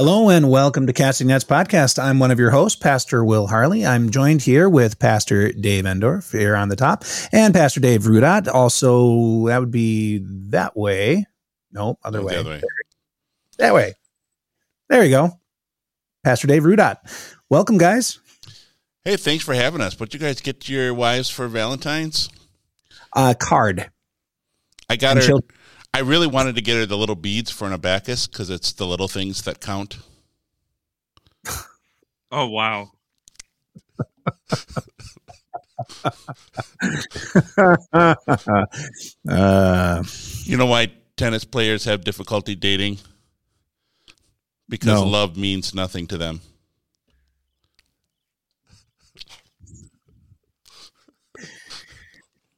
Hello and welcome to Casting Nets Podcast. I'm one of your hosts, Pastor Will Harley. I'm joined here with Pastor Dave Endorf here on the top and Pastor Dave Rudot. Also, that would be that way. No, other, way. the other way. That way. There you go. Pastor Dave Rudot. Welcome, guys. Hey, thanks for having us. What you guys get your wives for Valentine's? Uh, card. I got And her. she'll- I really wanted to get her the little beads for an abacus because it's the little things that count. Oh wow. uh, You know why tennis players have difficulty dating? Because No. love means nothing to them.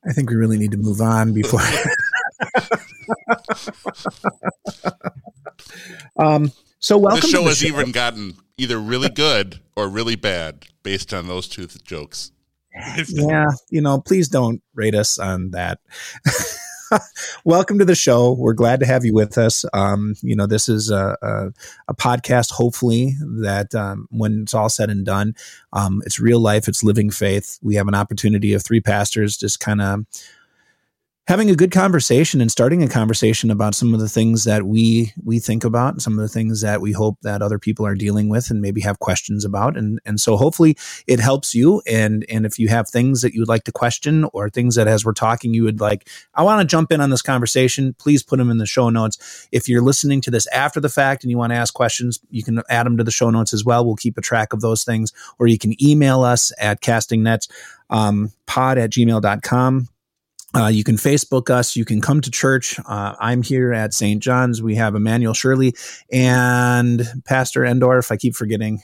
I think we really need to move on before. um, so welcome. the to show the has show. even gotten either really good or really bad based on those two th- jokes. yeah, you know, please don't rate us on that. Welcome to the show. We're glad to have you with us. Um, you know, this is a, a, a podcast, hopefully, that um, when it's all said and done, um, it's real life, it's living faith. We have an opportunity of three pastors just kind of having a good conversation and starting a conversation about some of the things that we we think about and some of the things that we hope that other people are dealing with and maybe have questions about. And and so hopefully it helps you. And and if you have things that you would like to question or things that as we're talking you would like i want to jump in on this conversation please put them in the show notes. If you're listening to this after the fact and you want to ask questions you can add them to the show notes as well. We'll keep a track of those things. Or you can email us at castingnets um, pod at gmail.com uh, you can Facebook us. You can come to church. Uh, I'm here at St. John's. We have Emmanuel Shirley and Pastor Endorf. I keep forgetting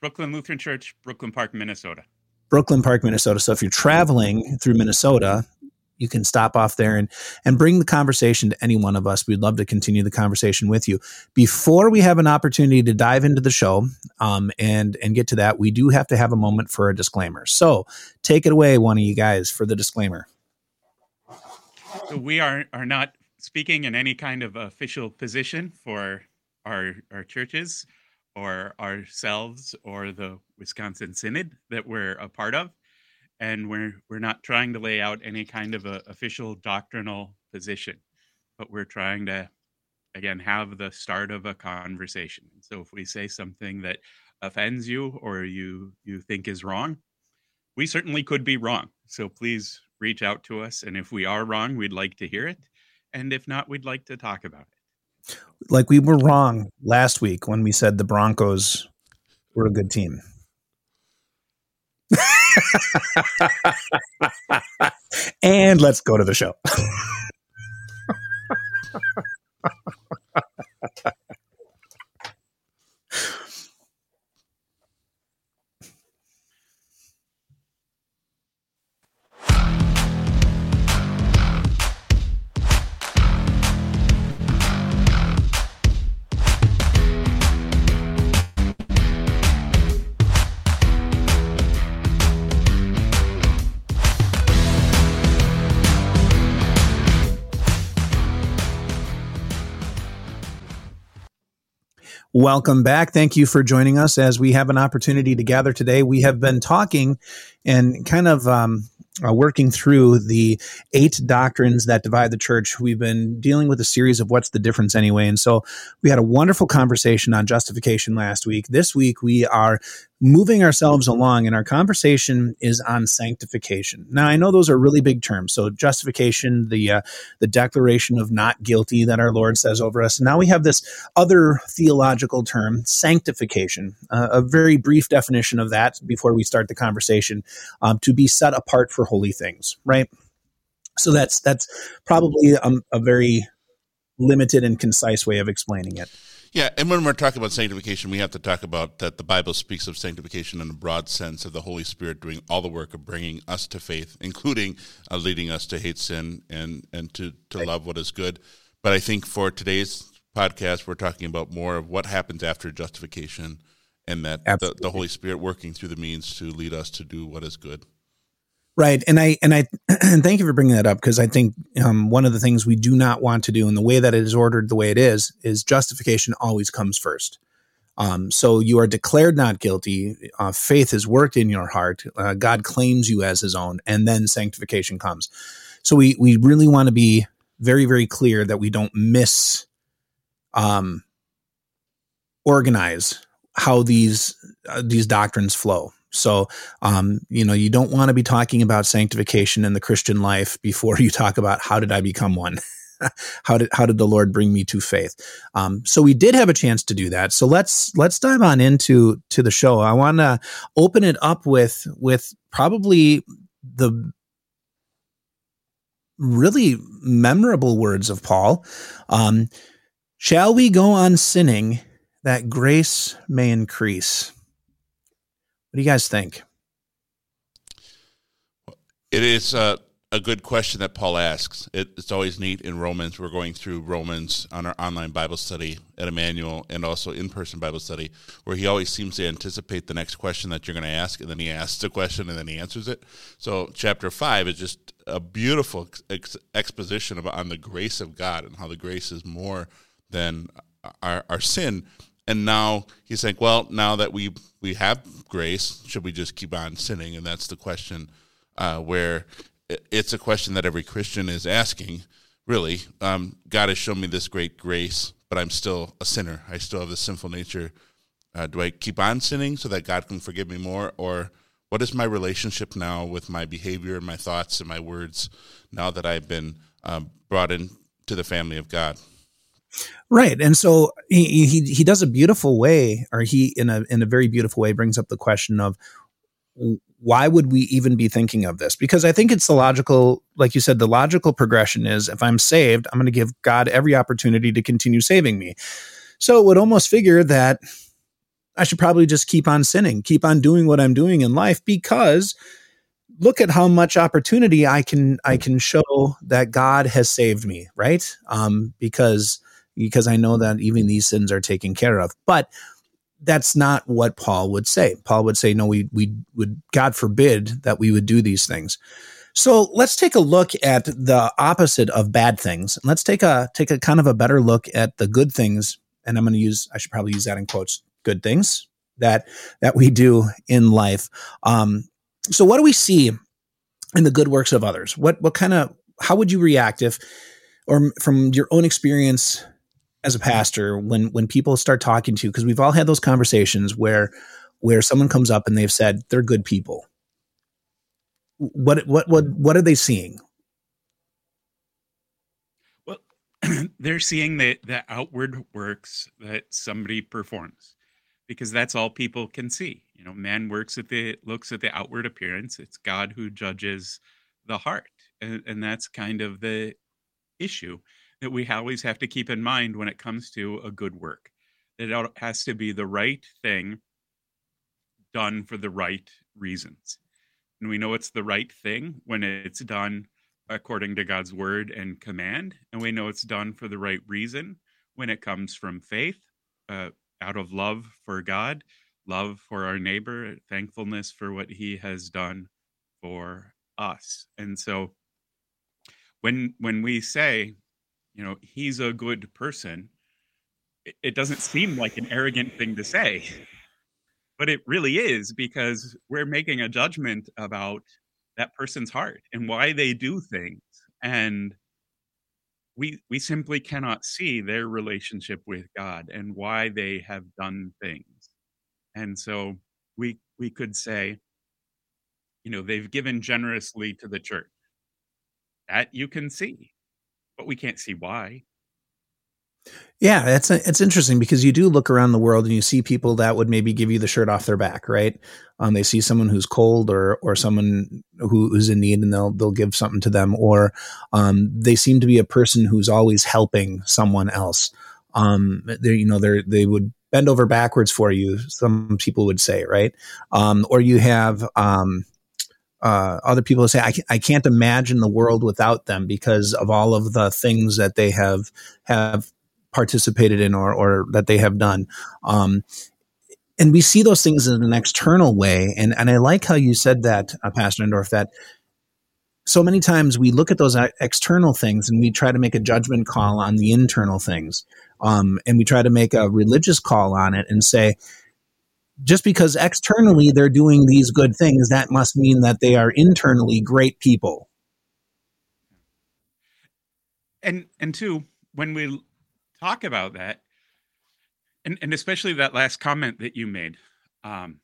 Brooklyn Lutheran Church, Brooklyn Park, Minnesota. Brooklyn Park, Minnesota. So if you're traveling through Minnesota, you can stop off there and and bring the conversation to any one of us. We'd love to continue the conversation with you. Before we have an opportunity to dive into the show um, and and get to that, we do have to have a moment for a disclaimer. So take it away, one of you guys, for the disclaimer. We are are not speaking in any kind of official position for our our churches or ourselves or the Wisconsin Synod that we're a part of. And we're we're not trying to lay out any kind of a official doctrinal position, but we're trying to again have the start of a conversation. So if we say something that offends you or you you think is wrong, we certainly could be wrong. So please reach out to us. And if we are wrong, we'd like to hear it. And if not, we'd like to talk about it. like we were wrong last week when we said the Broncos were a good team. and let's go to the show. Welcome back. Thank you for joining us as we have an opportunity to gather today. We have been talking and kind of um, uh, working through the eight doctrines that divide the church. We've been dealing with a series of what's the difference anyway. And so we had a wonderful conversation on justification last week. This week we are moving ourselves along and our conversation is on sanctification. Now I know those are really big terms. So justification, the uh, the declaration of not guilty that our Lord says over us. Now we have this other theological term, sanctification, uh, a very brief definition of that before we start the conversation, um, to be set apart for holy things, right? So that's that's probably um, a very limited and concise way of explaining it. Yeah, and when we're talking about sanctification, we have to talk about that the Bible speaks of sanctification in a broad sense of the Holy Spirit doing all the work of bringing us to faith, including uh, leading us to hate sin and and to to love what is good. But I think for today's podcast, we're talking about more of what happens after justification, and that the, the Holy Spirit working through the means to lead us to do what is good. Right, and I and I and thank you for bringing that up because I think um, one of the things we do not want to do, and the way that it is ordered, the way it is, is justification always comes first. Um, so you are declared not guilty. Uh, faith has worked in your heart. Uh, God claims you as His own, and then sanctification comes. So we we really want to be very very clear that we don't miss um, organize how these uh, these doctrines flow. So, um, you know, you don't want to be talking about sanctification in the Christian life before you talk about how did I become one. how did how did the Lord bring me to faith? Um, so we did have a chance to do that. So let's let's dive on into to the show. I want to open it up with with probably the really memorable words of Paul. Um, Shall we go on sinning that grace may increase? What do you guys think? It is uh, a good question that Paul asks. It, it's always neat in Romans. We're going through Romans on our online Bible study at Emmanuel and also in person Bible study, where he always seems to anticipate the next question that you're going to ask, and then he asks a question and then he answers it. So, chapter five is just a beautiful ex- exposition of, on the grace of God and how the grace is more than our, our sin. And now he's saying, well, now that we we have grace, should we just keep on sinning? And that's the question uh, where it's a question that every Christian is asking. Really, um, God has shown me this great grace, but I'm still a sinner. I still have this sinful nature. Uh, do I keep on sinning so that God can forgive me more, or what is my relationship now with my behavior and my thoughts and my words now that I've been um, brought into the family of God? Right, and so he, he he does a beautiful way, or he in a in a very beautiful way brings up the question of why would we even be thinking of this? Because I think it's the logical, like you said, the logical progression is if I'm saved, I'm going to give God every opportunity to continue saving me. So it would almost figure that I should probably just keep on sinning, keep on doing what I'm doing in life because look at how much opportunity I can I can show that God has saved me, right? Um, because because I know that even these sins are taken care of. But that's not what Paul would say. Paul would say, no, we, we would, God forbid that we would do these things. So let's take a look at the opposite of bad things. Let's take a, take a kind of a better look at the good things. And I'm going to use, I should probably use that in quotes, good things that, that we do in life. Um, so what do we see in the good works of others? What, what kind of, how would you react if, or from your own experience as a pastor when when people start talking to because we've all had those conversations where where someone comes up and they've said they're good people. What what what what are they seeing? Well they're seeing the the outward works that somebody performs because that's all people can see. You know man works at the looks at the outward appearance. It's god who judges the heart and, and that's kind of the issue that we always have to keep in mind when it comes to a good work. That it has to be the right thing done for the right reasons. And we know it's the right thing when it's done according to God's word and command. And we know it's done for the right reason when it comes from faith, uh, out of love for God, love for our neighbor, thankfulness for what he has done for us. And so when when we say you know, he's a good person, it, doesn't seem like an arrogant thing to say. But it really is because we're making a judgment about that person's heart and why they do things. And we we simply cannot see their relationship with God and why they have done things. And so we we could say, you know, they've given generously to the church. That you can see but we can't see why. Yeah, it's it's interesting because you do look around the world and you see people that would maybe give you the shirt off their back, right? Um, they see someone who's cold or or someone who, who's in need and they'll they'll give something to them, or um, they seem to be a person who's always helping someone else. Um, they you know they they would bend over backwards for you. Some people would say, right? Um, or you have um, uh, other people say I, I can't imagine the world without them because of all of the things that they have have participated in or, or that they have done. Um, and we see those things in an external way. And, and i like how you said that uh, pastor Endorf, that so many times we look at those external things and we try to make a judgment call on the internal things um, and we try to make a religious call on it and say just because externally they're doing these good things that must mean that they are internally great people. And and two when we talk about that and and especially that last comment that you made um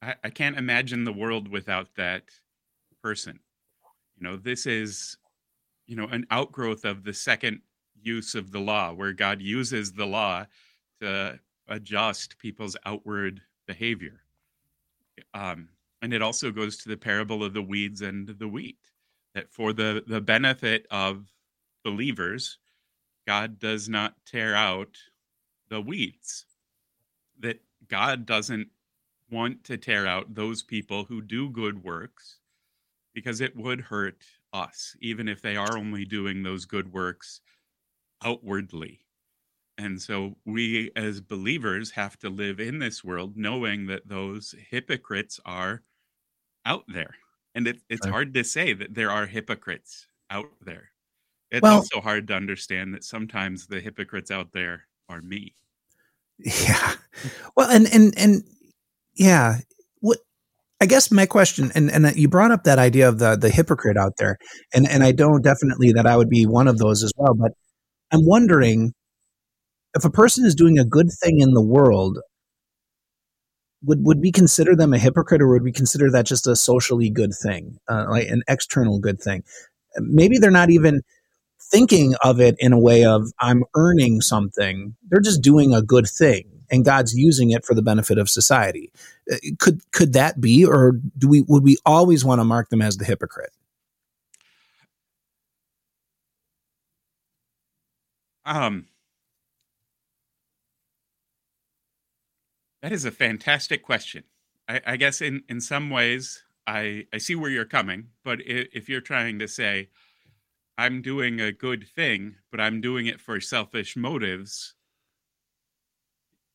I, I can't imagine the world without that person. You know this is you know an outgrowth of the second use of the law where god uses the law to adjust people's outward behavior um and it also goes to the parable of the weeds and the wheat that for the the benefit of believers god does not tear out the weeds that god doesn't want to tear out those people who do good works because it would hurt us, even if they are only doing those good works outwardly. And so we as believers have to live in this world knowing that those hypocrites are out there. And it, it's hard to say that there are hypocrites out there. It's well, also hard to understand that sometimes the hypocrites out there are me. Yeah. Well, and and and yeah, what I guess my question, and and uh, you brought up that idea of the the hypocrite out there, and and I don't definitely that I would be one of those as well, but I'm wondering if a person is doing a good thing in the world, would would we consider them a hypocrite, or would we consider that just a socially good thing, uh, like an external good thing? Maybe they're not even thinking of it in a way of I'm earning something. They're just doing a good thing and God's using it for the benefit of society. Uh, could could that be, or do we would we always want to mark them as the hypocrite? Um, that is a fantastic question. I, I guess in in some ways, I I see where you're coming, but if, if you're trying to say, I'm doing a good thing, but I'm doing it for selfish motives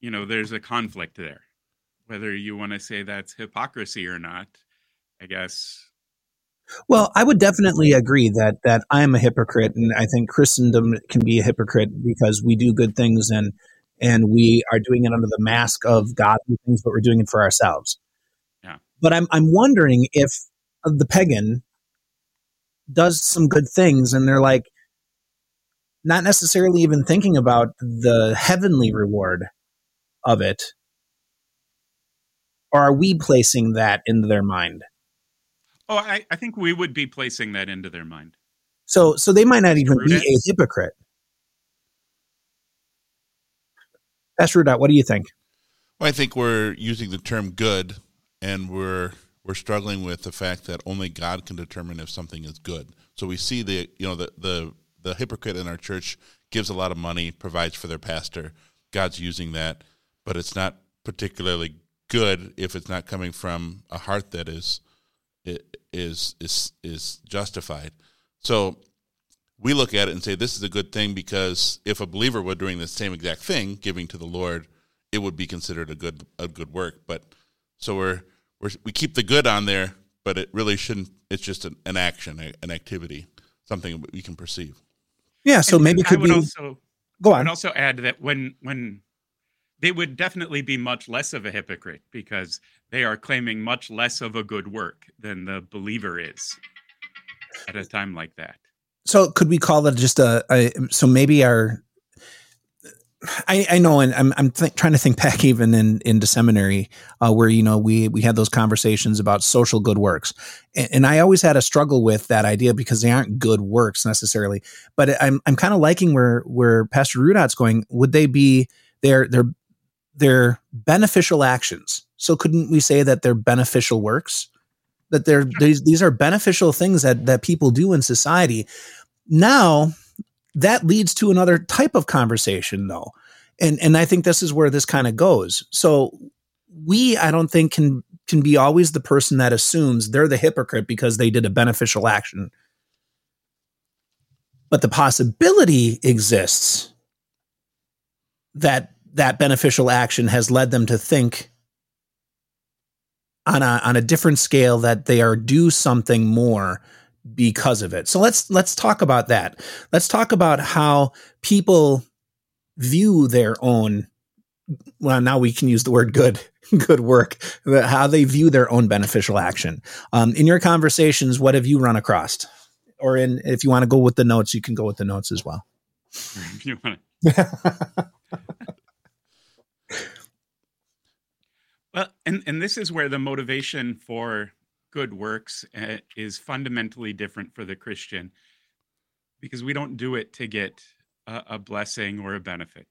you know there's a conflict there whether you want to say that's hypocrisy or not i guess well i would definitely agree that that i am a hypocrite and i think christendom can be a hypocrite because we do good things and and we are doing it under the mask of godly things but we're doing it for ourselves yeah but i'm i'm wondering if the pagan does some good things and they're like not necessarily even thinking about the heavenly reward of it? Or are we placing that into their mind? Oh, I, I think we would be placing that into their mind. So so they might not even be a hypocrite. Pastor Rudot, what do you think? Well, I think we're using the term good and we're we're struggling with the fact that only God can determine if something is good. So we see the you know the the the hypocrite in our church gives a lot of money, provides for their pastor. God's using that but it's not particularly good if it's not coming from a heart that is is is is justified. So we look at it and say this is a good thing because if a believer were doing the same exact thing, giving to the Lord, it would be considered a good a good work. But so we're, we're we keep the good on there, but it really shouldn't. It's just an, an action, an activity, something we can perceive. Yeah. So and maybe could I would be, also go on. I would also add that when when they would definitely be much less of a hypocrite because they are claiming much less of a good work than the believer is at a time like that. So could we call it just a, a so maybe our I, I know, and I'm I'm th- trying to think back even in into seminary, uh, where you know we we had those conversations about social good works, and, and, I always had a struggle with that idea because they aren't good works necessarily. But I'm I'm kind of liking where where Pastor Rudot's going. Would they be they're they're they're beneficial actions. So couldn't we say that they're beneficial works? That they're these these are beneficial things that that people do in society. Now that leads to another type of conversation though. And and I think this is where this kind of goes. So we I don't think can can be always the person that assumes they're the hypocrite because they did a beneficial action. But the possibility exists that that beneficial action has led them to think on a on a different scale that they are due something more because of it. So let's let's talk about that. Let's talk about how people view their own well now we can use the word good good work how they view their own beneficial action um, in your conversations what have you run across or in if you want to go with the notes you can go with the notes as well you well and and this is where the motivation for good works uh, is fundamentally different for the christian because we don't do it to get a, a blessing or a benefit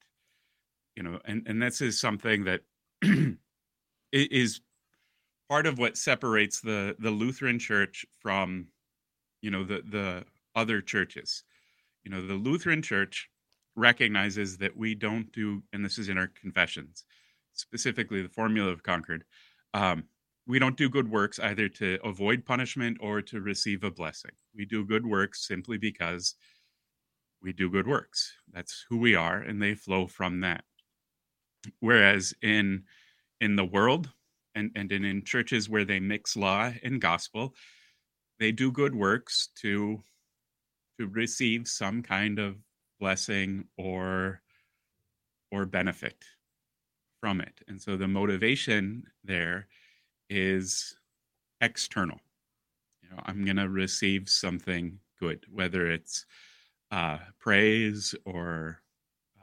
you know and and this is something that is part of what separates the the lutheran church from you know the the other churches. You know the lutheran church recognizes that we don't do and this is in our confessions specifically the formula of concord um, we don't do good works either to avoid punishment or to receive a blessing. We do good works simply because we do good works. That's who we are and they flow from that. Whereas in in the world and and in, in churches where they mix law and gospel they do good works to to receive some kind of blessing or or benefit from it. And so the motivation there is external you know i'm going to receive something good whether it's uh, praise or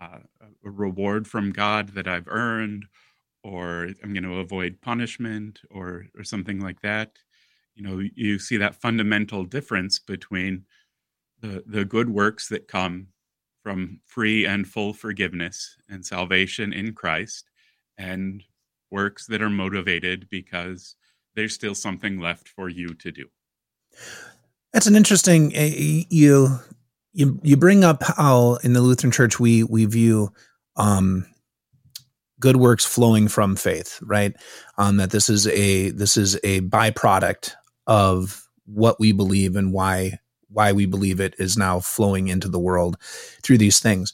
uh, a reward from God that I've earned, or I'm going to avoid punishment, or or something like that. You know, you see that fundamental difference between the the good works that come from free and full forgiveness and salvation in Christ, and works that are motivated because there's still something left for you to do. That's an interesting. Uh, you you you bring up how in the Lutheran Church we we view um, good works flowing from faith, right? Um, that this is a this is a byproduct of what we believe and why why we believe it is now flowing into the world through these things.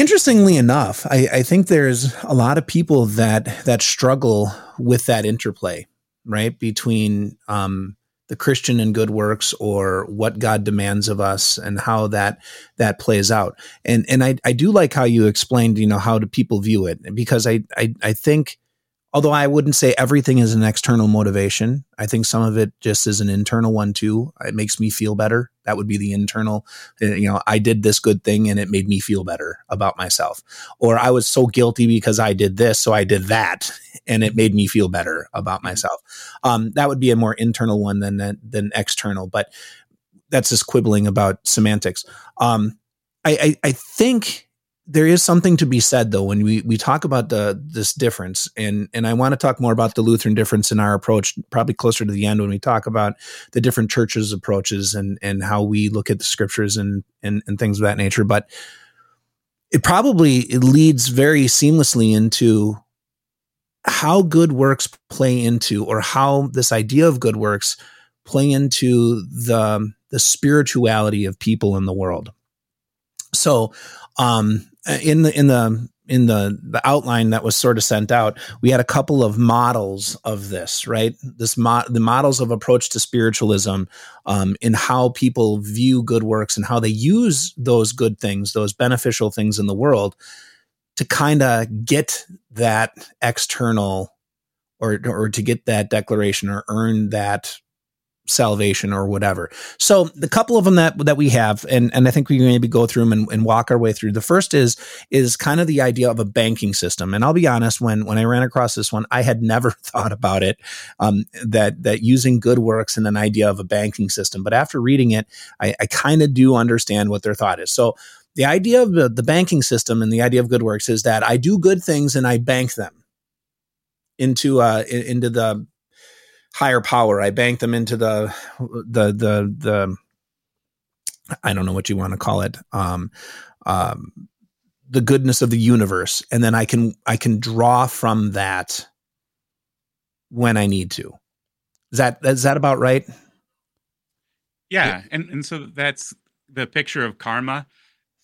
Interestingly enough, I, I think there's a lot of people that that struggle with that interplay, right, between um, the Christian and good works or what God demands of us and how that that plays out. And and I, I do like how you explained, you know, how do people view it because I I, I think although I wouldn't say everything is an external motivation, I think some of it just is an internal one too. It makes me feel better. That would be the internal, uh, you know, I did this good thing and it made me feel better about myself. Or I was so guilty because I did this, so I did that and it made me feel better about mm-hmm. myself. Um, that would be a more internal one than than external, but that's just quibbling about semantics. Um, I, I, I think there is something to be said though when we we talk about the this difference and and I want to talk more about the Lutheran difference in our approach probably closer to the end when we talk about the different churches approaches and and how we look at the scriptures and and, and things of that nature but it probably it leads very seamlessly into how good works play into or how this idea of good works play into the the spirituality of people in the world. So um in the in the in the the outline that was sort of sent out, we had a couple of models of this, right? This mo- the models of approach to spiritualism, um, in how people view good works and how they use those good things, those beneficial things in the world, to kind of get that external, or or to get that declaration or earn that salvation or whatever. So the couple of them that that we have, and and I think we can maybe go through them and, and, walk our way through. The first is is kind of the idea of a banking system, and I'll be honest when when I ran across this one, I had never thought about it um, that that using good works and an idea of a banking system. But after reading it, I, I kind of do understand what their thought is. So. The idea of the, banking system and the idea of good works is that I do good things and I bank them into uh, into the higher power. I bank them into the the the the I don't know what you want to call it. Um, um, the goodness of the universe, and then I can I can draw from that when I need to. Is that is that about right? Yeah, and and so that's the picture of karma.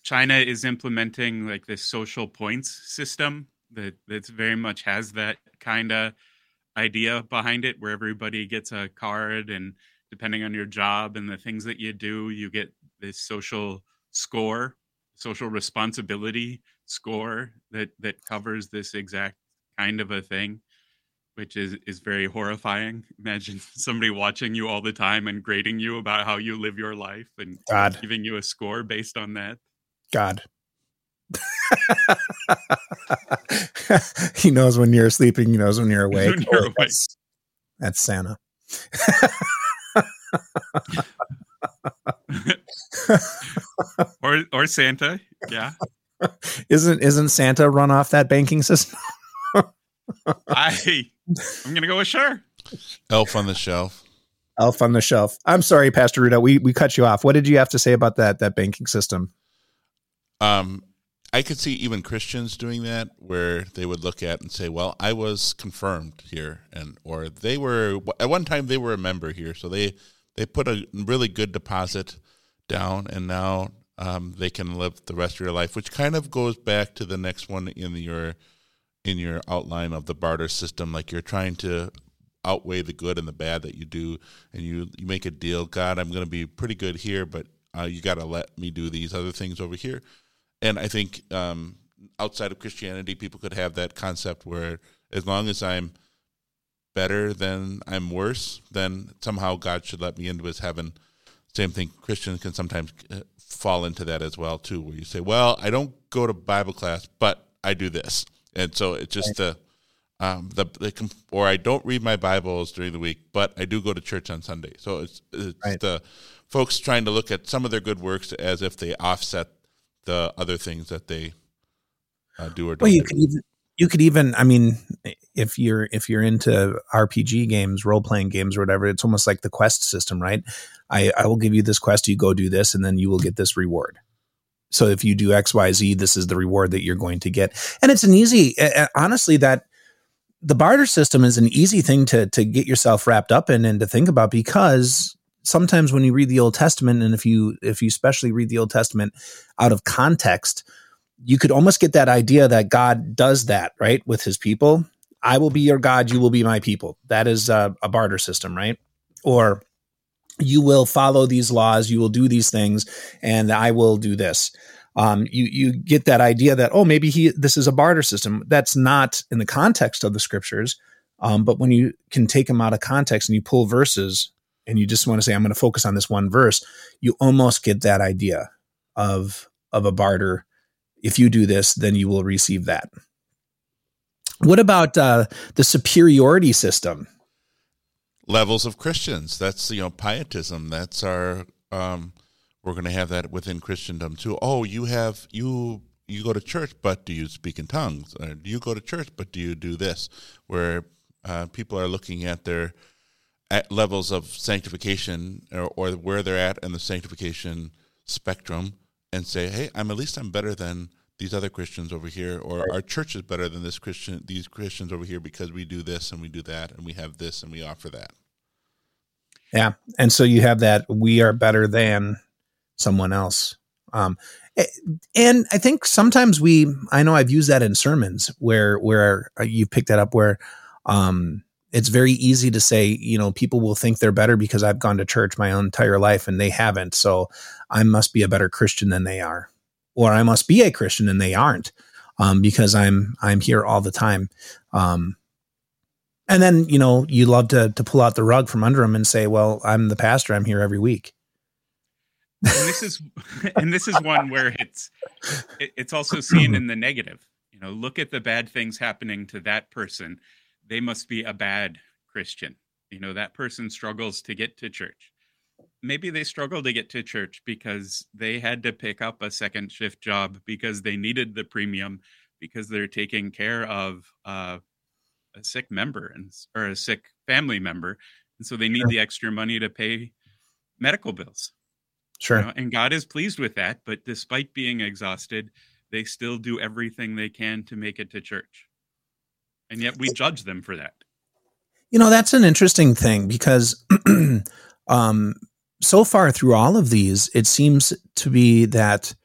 China is implementing like this social points system that that's very much has that kind of idea behind it where everybody gets a card and depending on your job and the things that you do you get this social score social responsibility score that that covers this exact kind of a thing which is is very horrifying imagine somebody watching you all the time and grading you about how you live your life and God. giving you a score based on that God. he knows when you're sleeping. He knows when you're awake. When you're Oh, awake. That's, that's Santa. or or santa yeah Isn't isn't Santa run off that banking system? i i'm gonna go with sure Elf on the shelf. Elf on the shelf. I'm sorry, Pastor Ruda. We we cut you off. What did you have to say about that that banking system? Um, I could see even Christians doing that, where they would look at and say, "Well, I was confirmed here," and or they were at one time they were a member here, so they they put a really good deposit down, and now um, they can live the rest of your life, which kind of goes back to the next one in your in your outline of the barter system. Like you're trying to outweigh the good and the bad that you do, and you you make a deal. God, I'm going to be pretty good here, but uh, you got to let me do these other things over here. And I think um, outside of Christianity, people could have that concept where as long as I'm better than I'm worse, then somehow God should let me into His heaven. Same thing. Christians can sometimes uh, fall into that as well too, where you say, "Well, I don't go to Bible class, but I do this," and so it's just the um, the, the or I don't read my Bibles during the week, but I do go to church on Sunday. So it's it's Right. the folks trying to look at some of their good works as if they offset the other things that they uh, do or don't. Well, you do. could even you could even I mean if you're if you're into RPG games, role playing games or whatever, it's almost like the quest system, right? I I will give you this quest, you go do this, and then you will get this reward. So if you do X Y Z, this is the reward that you're going to get, and it's an easy. Honestly, that the barter system is an easy thing to to get yourself wrapped up in and to think about because sometimes when you read the Old Testament, and if you if you especially read the Old Testament out of context, you could almost get that idea that God does that, right, with his people. I will be your God, you will be my people. That is a, a barter system, right? Or you will follow these laws, you will do these things, and I will do this. Um, you you get that idea that oh maybe he this is a barter system. That's not in the context of the scriptures, um, but when you can take them out of context and you pull verses and you just want to say I'm going to focus on this one verse, you almost get that idea of of a barter if you do this, then you will receive that. What about uh, the superiority system? levels of Christians. That's you know pietism. That's our. Um, we're going to have that within Christendom too. Oh, you have you you go to church, but do you speak in tongues? Or do you go to church, but do you do this? Where uh, people are looking at their at levels of sanctification or, or where they're at in the sanctification spectrum and say, hey, I'm at least I'm better than these other Christians over here, or our church is better than this Christian these Christians over here because we do this and we do that and we have this and we offer that. Yeah, and so you have that we are better than someone else. Um, and I think sometimes we, I know I've used that in sermons where where you picked that up where um, it's very easy to say, you know, people will think they're better because I've gone to church my entire life and they haven't, so I must be a better Christian than they are, or I must be a Christian and they aren't, um, because I'm I'm here all the time. Um, and then you know you love to to pull out the rug from under them and say, "Well, I'm the pastor. I'm here every week." and this is and this is one where it's it- it's also seen in the negative you know look at the bad things happening to that person they must be a bad christian you know that person struggles to get to church maybe they struggle to get to church because they had to pick up a second shift job because they needed the premium because they're taking care of uh, a sick member and or a sick family member and so they need Sure. the extra money to pay medical bills Sure. you know, and God is pleased with that. But despite being exhausted, they still do everything they can to make it to church. And yet we judge them for that. You know, that's an interesting thing because um, so far through all of these, it seems to be that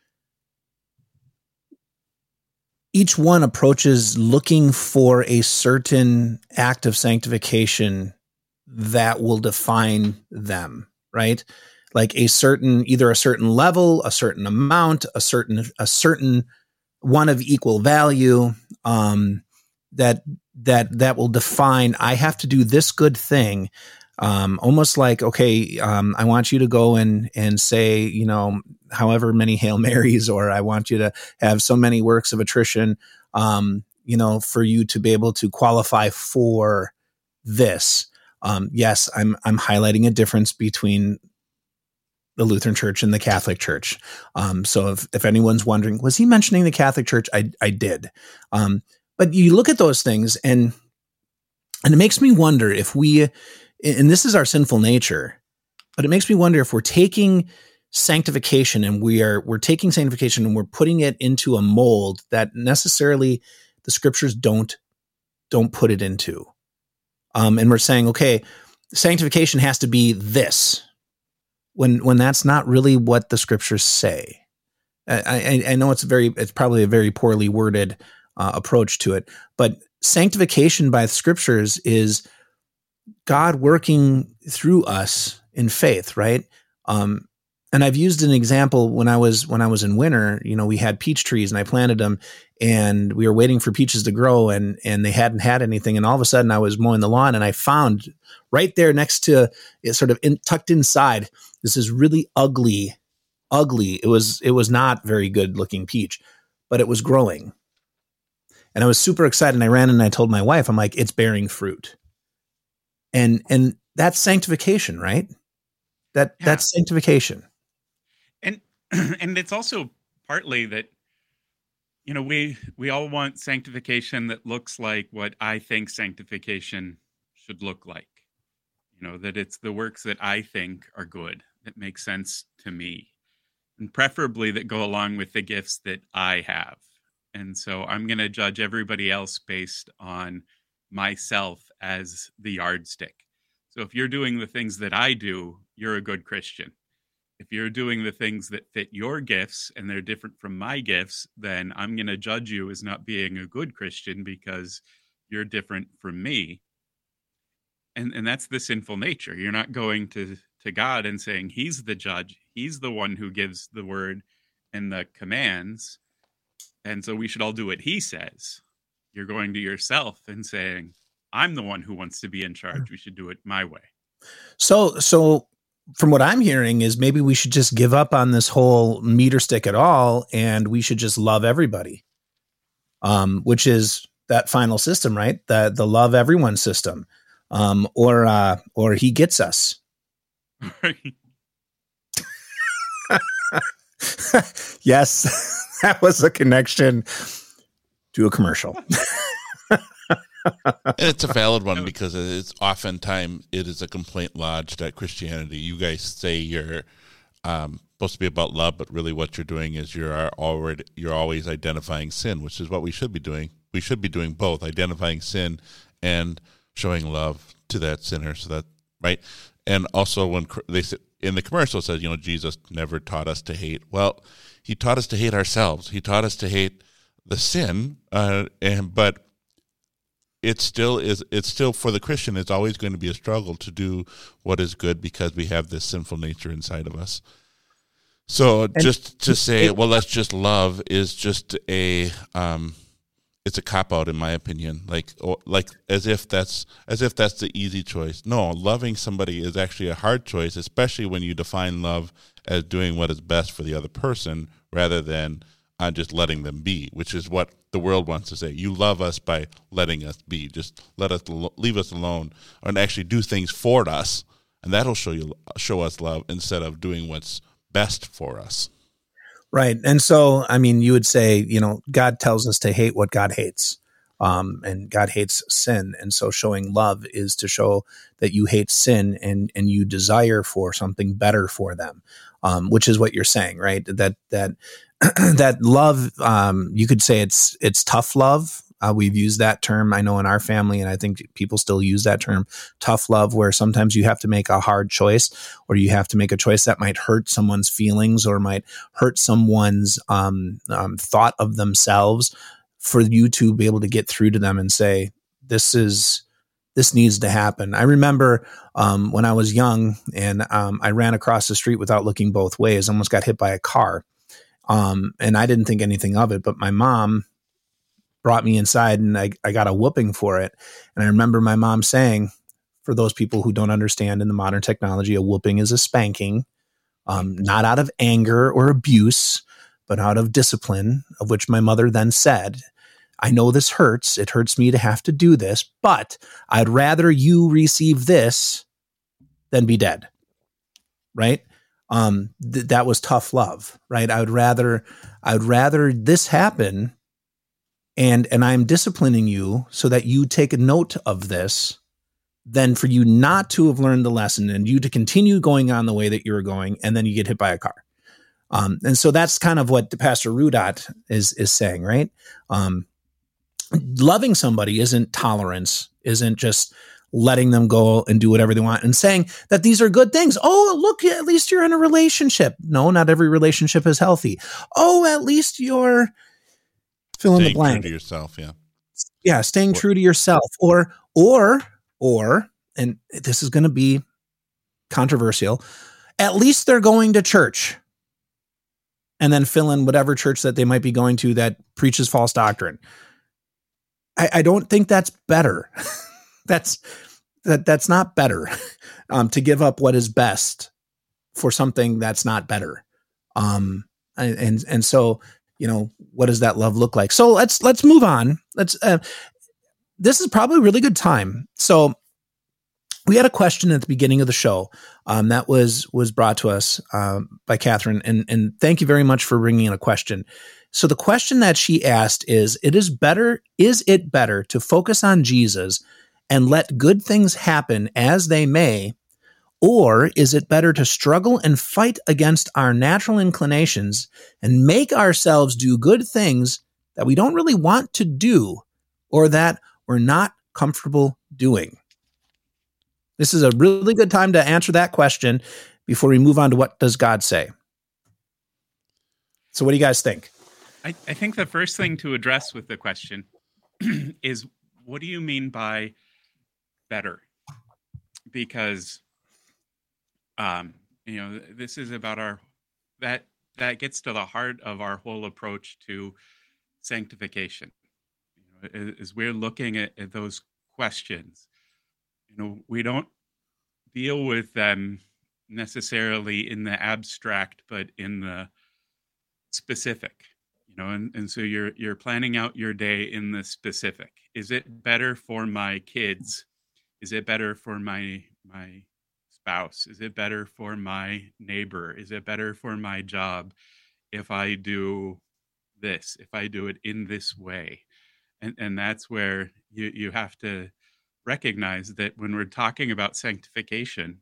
each one approaches looking for a certain act of sanctification that will define them, right? like a certain either a certain level, a certain amount, a certain a certain one of equal value um, that that that will define I have to do this good thing um, almost like okay um, I want you to go and and say you know however many hail marys or I want you to have so many works of attrition um, you know for you to be able to qualify for this um, yes I'm I'm highlighting a difference between the Lutheran Church and the Catholic Church. Um, so if, if anyone's wondering, was he mentioning the Catholic Church? I, I did. But you look at those things and and it makes me wonder if we and this is our sinful nature, but it makes me wonder if we're taking sanctification and we are we're taking sanctification and we're putting it into a mold that necessarily the scriptures don't don't put it into. Um, and we're saying, okay, sanctification has to be this, when when that's not really what the scriptures say. I, I, I know it's very it's probably a very poorly worded uh, approach to it, but sanctification by the scriptures is God working through us in faith, right? Um, and I've used an example when I was when I was in winter. You know, we had peach trees and I planted them, and we were waiting for peaches to grow, and and they hadn't had anything. And all of a sudden, I was mowing the lawn, and I found right there next to it, sort of in, tucked inside, this is really ugly, ugly. It was it was not very good looking peach, but it was growing, and I was super excited. And I ran and I told my wife, I'm like, it's bearing fruit, and and that's sanctification, right? That yeah. that's sanctification, and and it's also partly that you know we we all want sanctification that looks like what i think sanctification should look like you know that it's the works that i think are good that make sense to me and preferably that go along with the gifts that i have and so i'm going to judge everybody else based on myself as the yardstick so if you're doing the things that i do you're a good christian if you're doing the things that fit your gifts and they're different from my gifts, then I'm going to judge you as not being a good Christian because you're different from me. And and that's the sinful nature. You're not going to to God and saying he's the judge. He's the one who gives the word and the commands. And so we should all do what he says. You're going to yourself and saying, I'm the one who wants to be in charge. We should do it my way. So so from what I'm hearing is maybe we should just give up on this whole meter stick at all and we should just love everybody. Um, which is that final system, right? The the love everyone system. Um, or uh, or he gets us. yes, that was a connection to a commercial. and it's a valid one because it's oftentimes it is a complaint lodged at Christianity. You guys say you're um, supposed to be about love, but really what you're doing is you're already you're always identifying sin, which is what we should be doing. We should be doing both, identifying sin and showing love to that sinner. So that right, and also when they say in the commercial it says, you know, Jesus never taught us to hate. Well, he taught us to hate ourselves. He taught us to hate the sin, uh, and but it still is it's still for the christian it's always going to be a struggle to do what is good because we have this sinful nature inside of us so and just to say it, well let's just love is just a um it's a cop out in my opinion like like as if that's as if that's the easy choice no loving somebody is actually a hard choice especially when you define love as doing what is best for the other person rather than on just letting them be, which is what the world wants to say. You love us by letting us be. Just let us leave us alone, and actually do things for us, and that'll show you show us love instead of doing what's best for us. Right, and so I mean, you would say, you know, God tells us to hate what God hates. Um, and God hates sin, and so showing love is to show that you hate sin and and you desire for something better for them, um, which is what you're saying, right? That that that love, um, you could say it's it's tough love. Uh, we've used that term, I know, in our family, and I think people still use that term, tough love, where sometimes you have to make a hard choice, or you have to make a choice that might hurt someone's feelings or might hurt someone's um, um, thought of themselves, for you to be able to get through to them and say, "This is." this needs to happen. I remember um, when I was young and um, I ran across the street without looking both ways, almost got hit by a car. Um, and I didn't think anything of it, but my mom brought me inside and I, I got a whooping for it. And I remember my mom saying, for those people who don't understand in the modern technology, a whooping is a spanking, um, not out of anger or abuse, but out of discipline, of which my mother then said, I know this hurts. It hurts me to have to do this, but I'd rather you receive this than be dead. Right? Um, th- that was tough love, right? I would rather, I would rather this happen and and I'm disciplining you so that you take a note of this than for you not to have learned the lesson and you to continue going on the way that you were going and then you get hit by a car. Um, and so that's kind of what the Pastor Rudot is is saying, right? Um, loving somebody isn't tolerance, isn't just letting them go and do whatever they want and saying that these are good things. Oh, look, at least you're in a relationship. No, not every relationship is healthy. Oh, at least you're fill in the blank. to yourself, yeah. Yeah, staying or, true to yourself or or or and this is going to be controversial. At least they're going to church. And then fill in whatever church that they might be going to that preaches false doctrine. I, I don't think that's better. that's that that's not better um, to give up what is best for something that's not better. Um, and, and so you know what does that love look like so let's let's move on let's uh, this is probably a really good time so we had a question at the beginning of the show um, that was was brought to us um, by Catherine, and and thank you very much for bringing in a question. So the question that she asked is: It is better. Is it better to focus on Jesus and let good things happen as they may, or is it better to struggle and fight against our natural inclinations and make ourselves do good things that we don't really want to do or that we're not comfortable doing? This is a really good time to answer that question before we move on to what does God say. So, what do you guys think? I, I think the first thing to address with the question is what do you mean by better? Because um, you know, this is about our that that gets to the heart of our whole approach to sanctification. You know, as we're looking at, at those questions, you know, we don't deal with them necessarily in the abstract, but in the specific. You know, and, and so you're you're planning out your day in the specific. Is it better for my kids? Is it better for my my spouse? Is it better for my neighbor? Is it better for my job if I do this, if I do it in this way? And, and that's where you, you have to recognize that when we're talking about sanctification,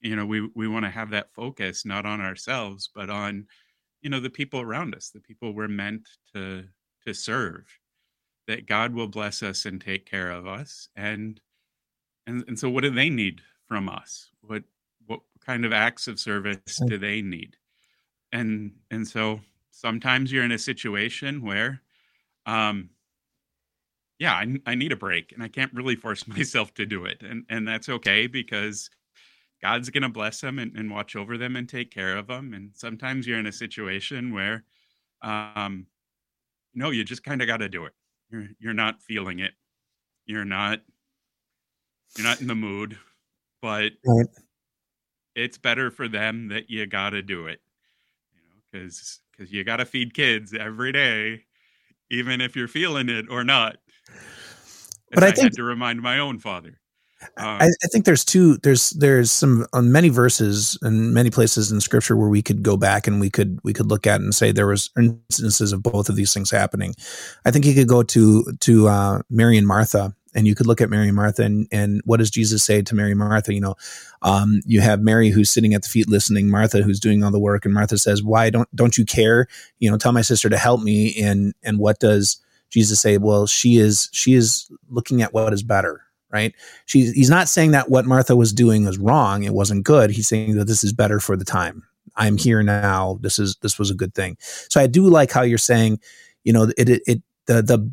you know, we, we want to have that focus not on ourselves, but on, you know, the people around us, the people we're meant to to serve, that God will bless us and take care of us. And and, and so what do they need from us? What what kind of acts of service do they need? And and so sometimes you're in a situation where um yeah, I, I need a break and I can't really force myself to do it. And and that's okay because God's going to bless them and, and watch over them and take care of them. And sometimes you're in a situation where, um, no, you just kind of got to do it. You're, you're not feeling it. You're not, you're not in the mood but right. it's better for them that you got to do it, you know, because because you got to feed kids every day, even if you're feeling it or not. But I, I think, had to remind my own father. Um, I, I, think there's two. There's there's some uh, many verses and many places in Scripture where we could go back and we could we could look at and say there was instances of both of these things happening. I think you could go to to uh, Mary and Martha and you could look at Mary and Martha and, and what does Jesus say to Mary Martha? You know, um, you have Mary who's sitting at the feet listening, Martha who's doing all the work, and Martha says, "Why don't don't you care? You know, tell my sister to help me." And and what does Jesus say? Well, she is she is looking at what is better, right? She's he's not saying that what Martha was doing was wrong; it wasn't good. He's saying that this is better for the time. I'm here now. This is this was a good thing. So I do like how you're saying, you know, it it, it the the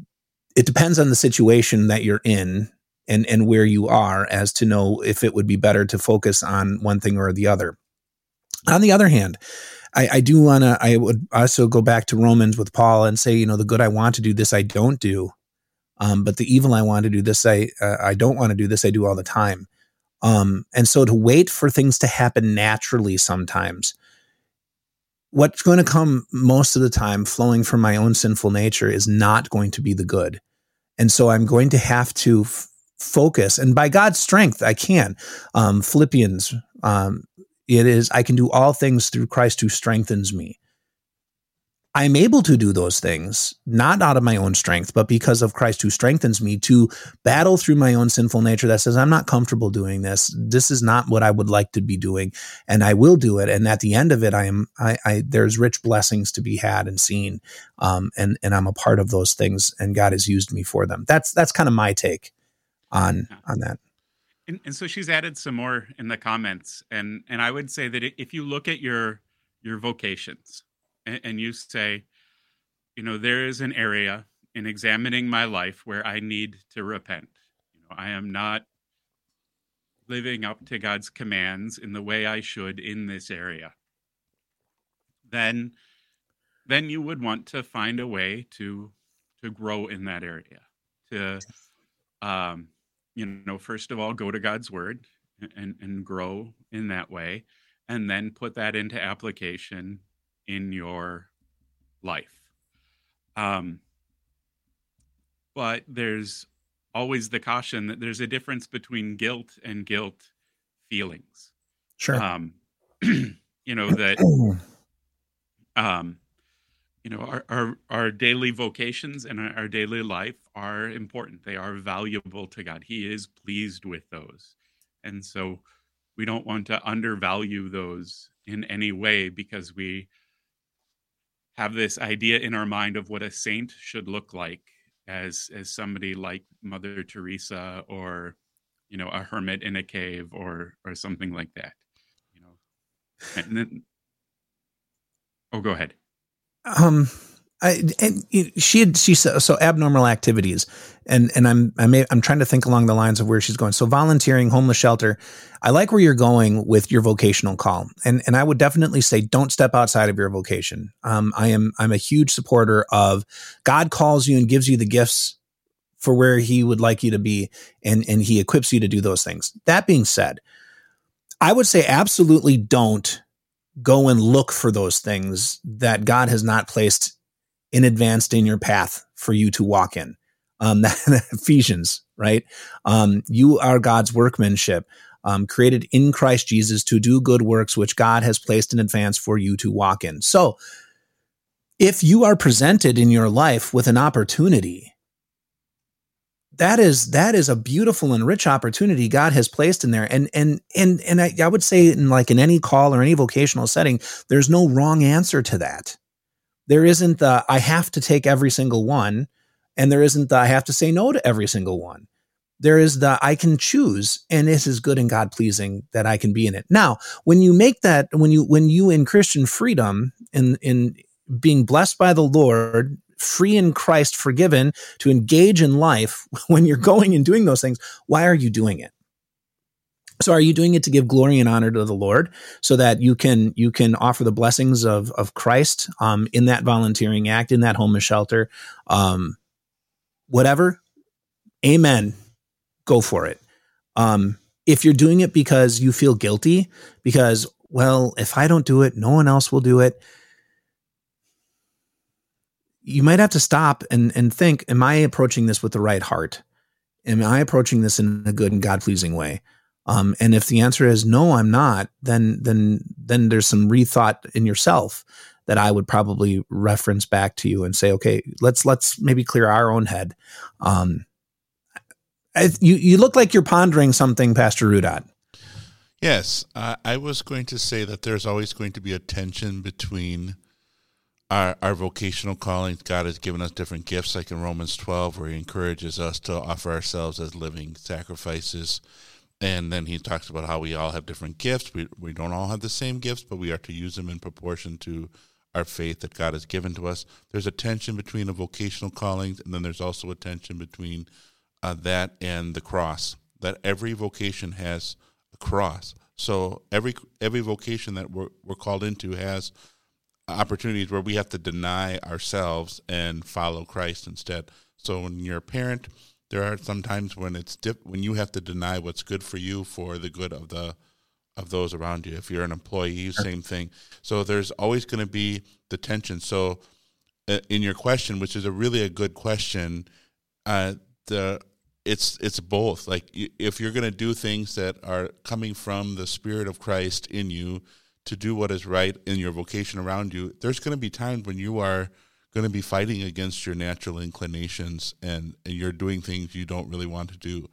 it depends on the situation that you're in and and where you are as to know if it would be better to focus on one thing or the other. On the other hand, I, I do want to. I would also go back to Romans with Paul and say, you know, the good I want to do, this I don't do, um, but the evil I want to do, this I uh, I don't want to do, this I do all the time. Um, and so to wait for things to happen naturally sometimes, what's going to come most of the time flowing from my own sinful nature is not going to be the good. And so I'm going to have to f- focus. And by God's strength, I can. Um, Philippians, um, it is, I can do all things through Christ who strengthens me. I'm able to do those things, not out of my own strength, but because of Christ who strengthens me to battle through my own sinful nature that says, I'm not comfortable doing this. This is not what I would like to be doing. And I will do it. And at the end of it, I am, I, I there's rich blessings to be had and seen. Um, and, and I'm a part of those things and God has used me for them. That's, that's kind of my take on, on that. And, and so she's added some more in the comments. And, and I would say that if you look at your, your vocations, and, and you say, you know, there is an area in examining my life where I need to repent. You know, I am not living up to God's commands in the way I should in this area. Then then you would want to find a way to to grow in that area. To um you know, first of all, go to God's word and and grow in that way and then put that into application in your life. Um, but there's always the caution that there's a difference between guilt and guilt feelings. Sure. Um, you know that. Um, you know our, our our daily vocations and our, our daily life are important. They are valuable to God. He is pleased with those, and so we don't want to undervalue those in any way because we have this idea in our mind of what a saint should look like as as somebody like Mother Teresa or you know a hermit in a cave or or something like that you know? And then oh go ahead. Um I, and she had she said so abnormal activities and and I'm I'm I'm trying to think along the lines of where she's going. So volunteering, homeless shelter. I like where you're going with your vocational call, and and I would definitely say don't step outside of your vocation. Um, I am I'm a huge supporter of God calls you and gives you the gifts for where He would like you to be, and and He equips you to do those things. That being said, I would say absolutely don't go and look for those things that God has not placed in advanced in your path for you to walk in. Um, that, Ephesians, right? Um, you are God's workmanship, um, created in Christ Jesus to do good works which God has placed in advance for you to walk in. So, if you are presented in your life with an opportunity, that is that is a beautiful and rich opportunity God has placed in there. And and and and I, I would say in like in any call or any vocational setting, there's no wrong answer to that. There isn't the I have to take every single one, and there isn't the I have to say no to every single one. There is the I can choose, and it is good and God pleasing that I can be in it. Now, when you make that, when you when you in Christian freedom in in being blessed by the Lord, free in Christ, forgiven to engage in life, when you're going and doing those things, why are you doing it? So are you doing it to give glory and honor to the Lord so that you can you can offer the blessings of of Christ um, in that volunteering act, in that homeless shelter, um, whatever? Amen. Go for it. Um, if you're doing it because you feel guilty, because well, if I don't do it, no one else will do it. You might have to stop and and think: Am I approaching this with the right heart? Am I approaching this in a good and God pleasing way? Um, and if the answer is no, I'm not, then then then there's some rethought in yourself that I would probably reference back to you and say, okay, let's let's maybe clear our own head. Um, I, you you look like you're pondering something, Pastor Rudot. Yes, I was going to say that there's always going to be a tension between our our vocational callings. God has given us different gifts, like in Romans 12, where He encourages us to offer ourselves as living sacrifices and then he talks about how we all have different gifts. We we don't all have the same gifts, but we are to use them in proportion to our faith that God has given to us. There's a tension between a vocational calling, and then there's also a tension between uh, that and the cross. That every vocation has a cross. So every every vocation that we're we're called into has opportunities where we have to deny ourselves and follow Christ instead. So when you're a parent, there are some times when it's dip, when you have to deny what's good for you for the good of the of those around you. If you're an employee, same thing. So there's always going to be the tension. So uh, in your question, which is a really a good question, uh, the it's it's both. Like if you're going to do things that are coming from the Spirit of Christ in you to do what is right in your vocation around you, there's going to be times when you are going to be fighting against your natural inclinations and, and you're doing things you don't really want to do.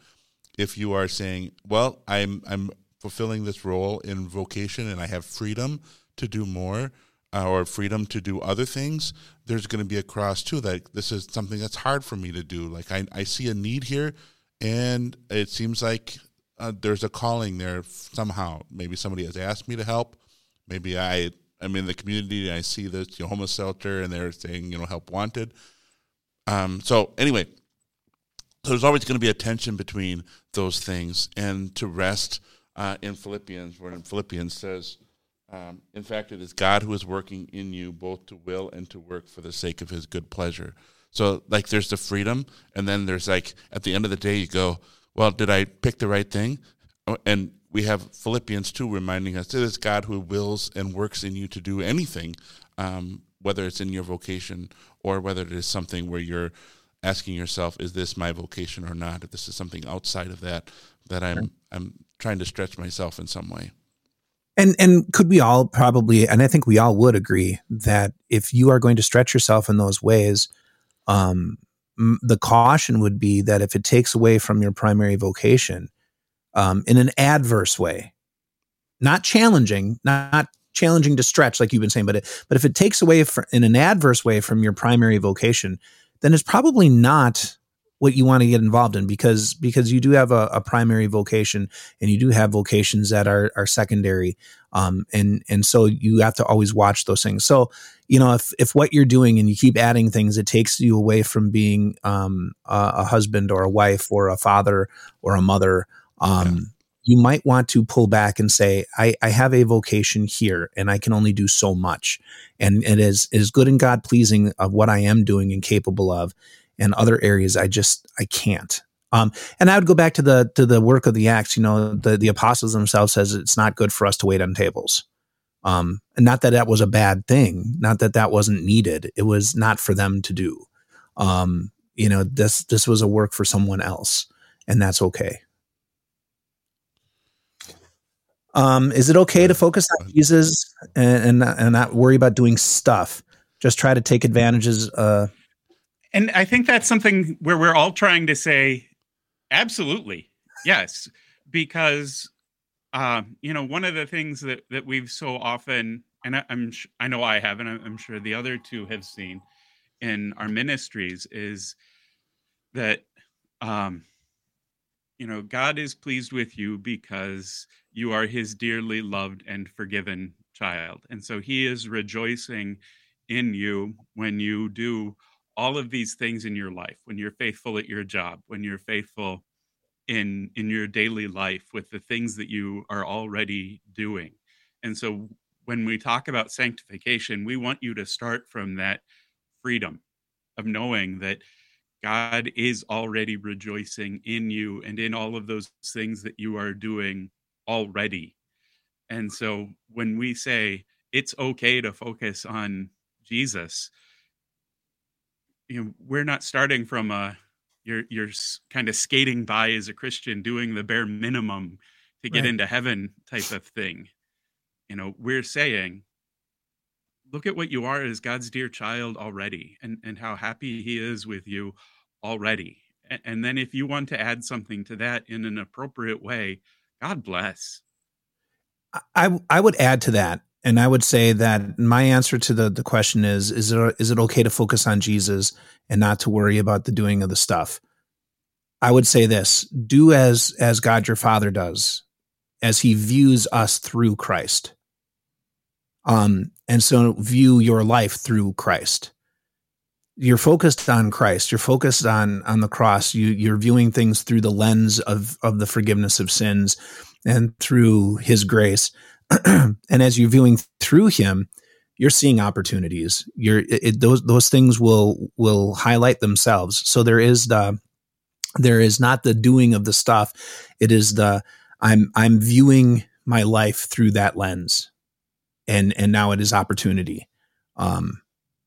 If you are saying, "Well, I'm I'm fulfilling this role in vocation and I have freedom to do more," uh, or freedom to do other things, there's going to be a cross too. That this is something that's hard for me to do. Like I, I see a need here, and it seems like uh, there's a calling there somehow. Maybe somebody has asked me to help. Maybe I am in the community I see this you know, homeless shelter and they're saying you know help wanted. Um, so anyway, so there's always going to be a tension between those things, and to rest uh, in Philippians, where in Philippians says um, in fact, it is God who is working in you both to will and to work for the sake of his good pleasure. So, like, there's the freedom, and then there's like, at the end of the day, you go, well, did I pick the right thing? Oh, and we have Philippians 2 reminding us it is God who wills and works in you to do anything, um, whether it's in your vocation or whether it is something where you're asking yourself, is this my vocation or not? If this is something outside of that, that I'm, I'm trying to stretch myself in some way. And and could we all probably, and I think we all would agree that if you are going to stretch yourself in those ways, um, the caution would be that if it takes away from your primary vocation, um, in an adverse way, not challenging, not, challenging to stretch like you've been saying, but it, but if it takes away in an adverse way from your primary vocation, then it's probably not what you want to get involved in because because you do have a, a primary vocation and you do have vocations that are are secondary um, and and so you have to always watch those things. So you know if if what you're doing and you keep adding things it takes you away from being um, a, a, husband or a wife or a father or a mother um, yeah. you might want to pull back and say I, I have a vocation here and I can only do so much and it is is good and God pleasing of what I am doing and capable of and other areas I just I can't. Um, and I would go back to the to the work of the Acts. You know, the the apostles themselves says it's not good for us to wait on tables. Um, and not that that was a bad thing, not that that wasn't needed. It was not for them to do. Um, you know, this this was a work for someone else, and that's okay. Um, is it okay to focus on Jesus and, and and not worry about doing stuff? Just try to take advantages. Uh, and I think that's something where we're all trying to say, absolutely, yes, because uh, you know one of the things that that we've so often, and I, am I know I have, and I'm sure the other two have seen in our ministries is that um, you know God is pleased with you because you are His dearly loved and forgiven child, and so He is rejoicing in you when you do all of these things in your life when you're faithful at your job when you're faithful in in your daily life with the things that you are already doing. And so when we talk about sanctification we want you to start from that freedom of knowing that God is already rejoicing in you and in all of those things that you are doing already. And so when we say it's okay to focus on Jesus, you know we're not starting from a you're you're kind of skating by as a christian doing the bare minimum to get right. into heaven type of thing you know we're saying look at what you are as god's dear child already and and how happy he is with you already and, then if you want to add something to that in an appropriate way god bless i i would add to that and I would say that my answer to the, the question is, is it, is it okay to focus on Jesus and not to worry about the doing of the stuff? I would say this, do as, as God your father does, as he views us through Christ. Um, and so view your life through Christ. you're focused on Christ. You're focused on on the cross. You you're viewing things through the lens of of the forgiveness of sins and through His grace. and as you're viewing through Him, you're seeing opportunities. You're it, those those things will will highlight themselves. So there is the there is not the doing of the stuff. It is the I'm I'm viewing my life through that lens, and and now it is opportunity. Um,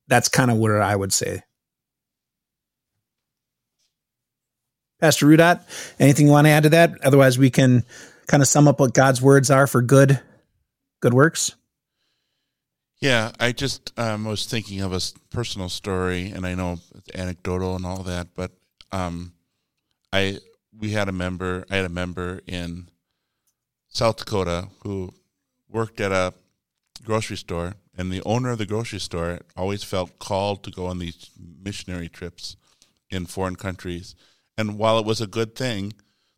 that's kind of what I would say. Pastor Rudot, anything you want to add to that? Otherwise, we can kind of sum up what God's words are for good, good works. Yeah, I just um, was thinking of a personal story, and I know it's anecdotal and all that, but um, I we had a member. I had a member in South Dakota who worked at a grocery store, and the owner of the grocery store always felt called to go on these missionary trips in foreign countries. And while it was a good thing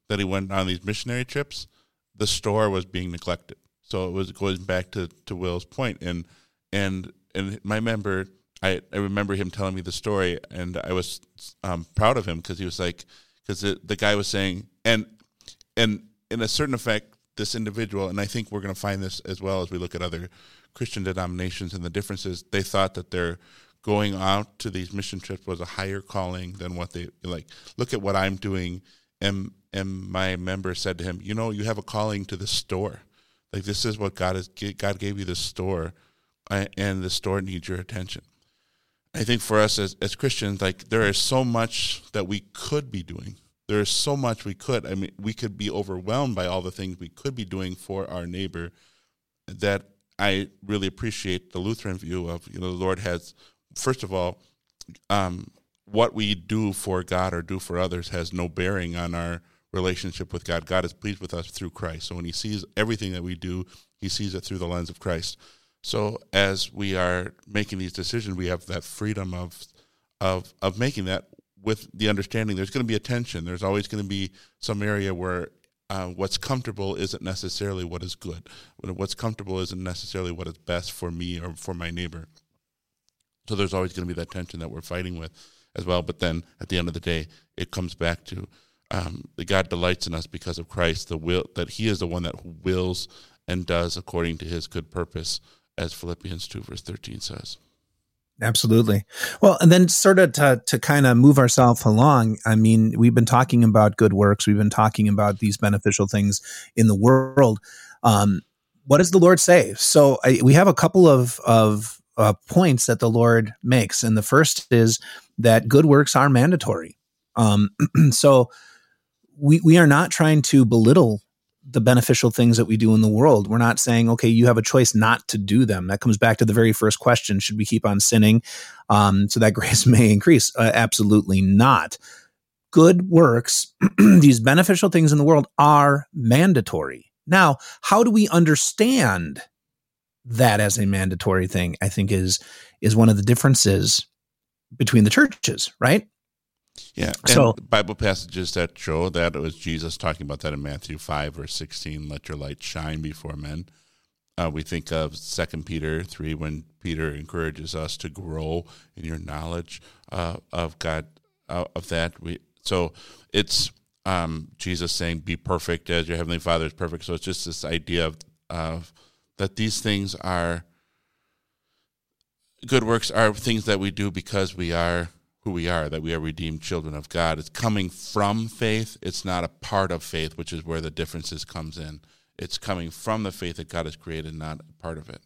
that he went on these missionary trips, the store was being neglected. So it was going back to, to Will's point, and and and my member, I, I remember him telling me the story, and I was um, proud of him because he was like, because the, the guy was saying, and and in a certain effect, this individual, and I think we're going to find this as well as we look at other Christian denominations and the differences. They thought that their going out to these mission trips was a higher calling than what they like. Look at what I'm doing, and and my member said to him, you know, you have a calling to the store. Like this is what God is. God gave you the store, and the store needs your attention. I think for us as, as Christians, like there is so much that we could be doing there is so much we could. I mean, we could be overwhelmed by all the things we could be doing for our neighbor. That I really appreciate the Lutheran view of you know the Lord has first of all, um, what we do for God or do for others has no bearing on our relationship with God. God is pleased with us through Christ. So when He sees everything that we do, He sees it through the lens of Christ. So as we are making these decisions, we have that freedom of of of making that with the understanding there's going to be a tension. There's always going to be some area where uh, what's comfortable isn't necessarily what is good. What's comfortable isn't necessarily what is best for me or for my neighbor. So there's always going to be that tension that we're fighting with as well. But then at the end of the day, it comes back to um, God delights in us because of Christ, the will that He is the one that wills and does according to His good purpose, as Philippians two verse thirteen says. Absolutely. Well, and then sort of to, to kind of move ourselves along, I mean, we've been talking about good works. We've been talking about these beneficial things in the world. Um, what does the Lord say? So I, we have a couple of, of uh, points that the Lord makes. And the first is that good works are mandatory. Um, so we, we are not trying to belittle the beneficial things that we do in the world. We're not saying, okay, you have a choice not to do them. That comes back to the very first question should we keep on sinning um, so that grace may increase? Uh, absolutely not. Good works, these beneficial things in the world are mandatory. Now, how do we understand that as a mandatory thing? I think is is one of the differences between the churches, right? Yeah. And so Bible passages that show that it was Jesus talking about that in Matthew 5 verse 16, let your light shine before men. Uh, we think of Second Peter 3 when Peter encourages us to grow in your knowledge uh, of God, uh, of that. We So it's um, Jesus saying, be perfect as your Heavenly Father is perfect. So it's just this idea of, of that these things are good works are things that we do because we are who we are, that we are redeemed children of God. It's coming from faith. It's not a part of faith, which is where the differences comes in. It's coming from the faith that God has created, not a part of it.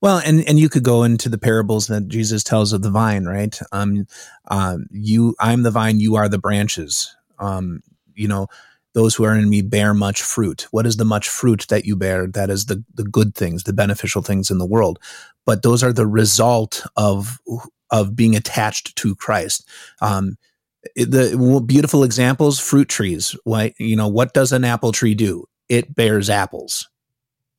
Well, and and you could go into the parables that Jesus tells of the vine, right? Um, um, you, I'm the vine, you are the branches. Um, you know, those who are in me bear much fruit. What is the much fruit that you bear? That is the the good things, the beneficial things in the world. But those are the result of of being attached to Christ. Um, the beautiful examples, fruit trees. What you know, what does an apple tree do? It bears apples.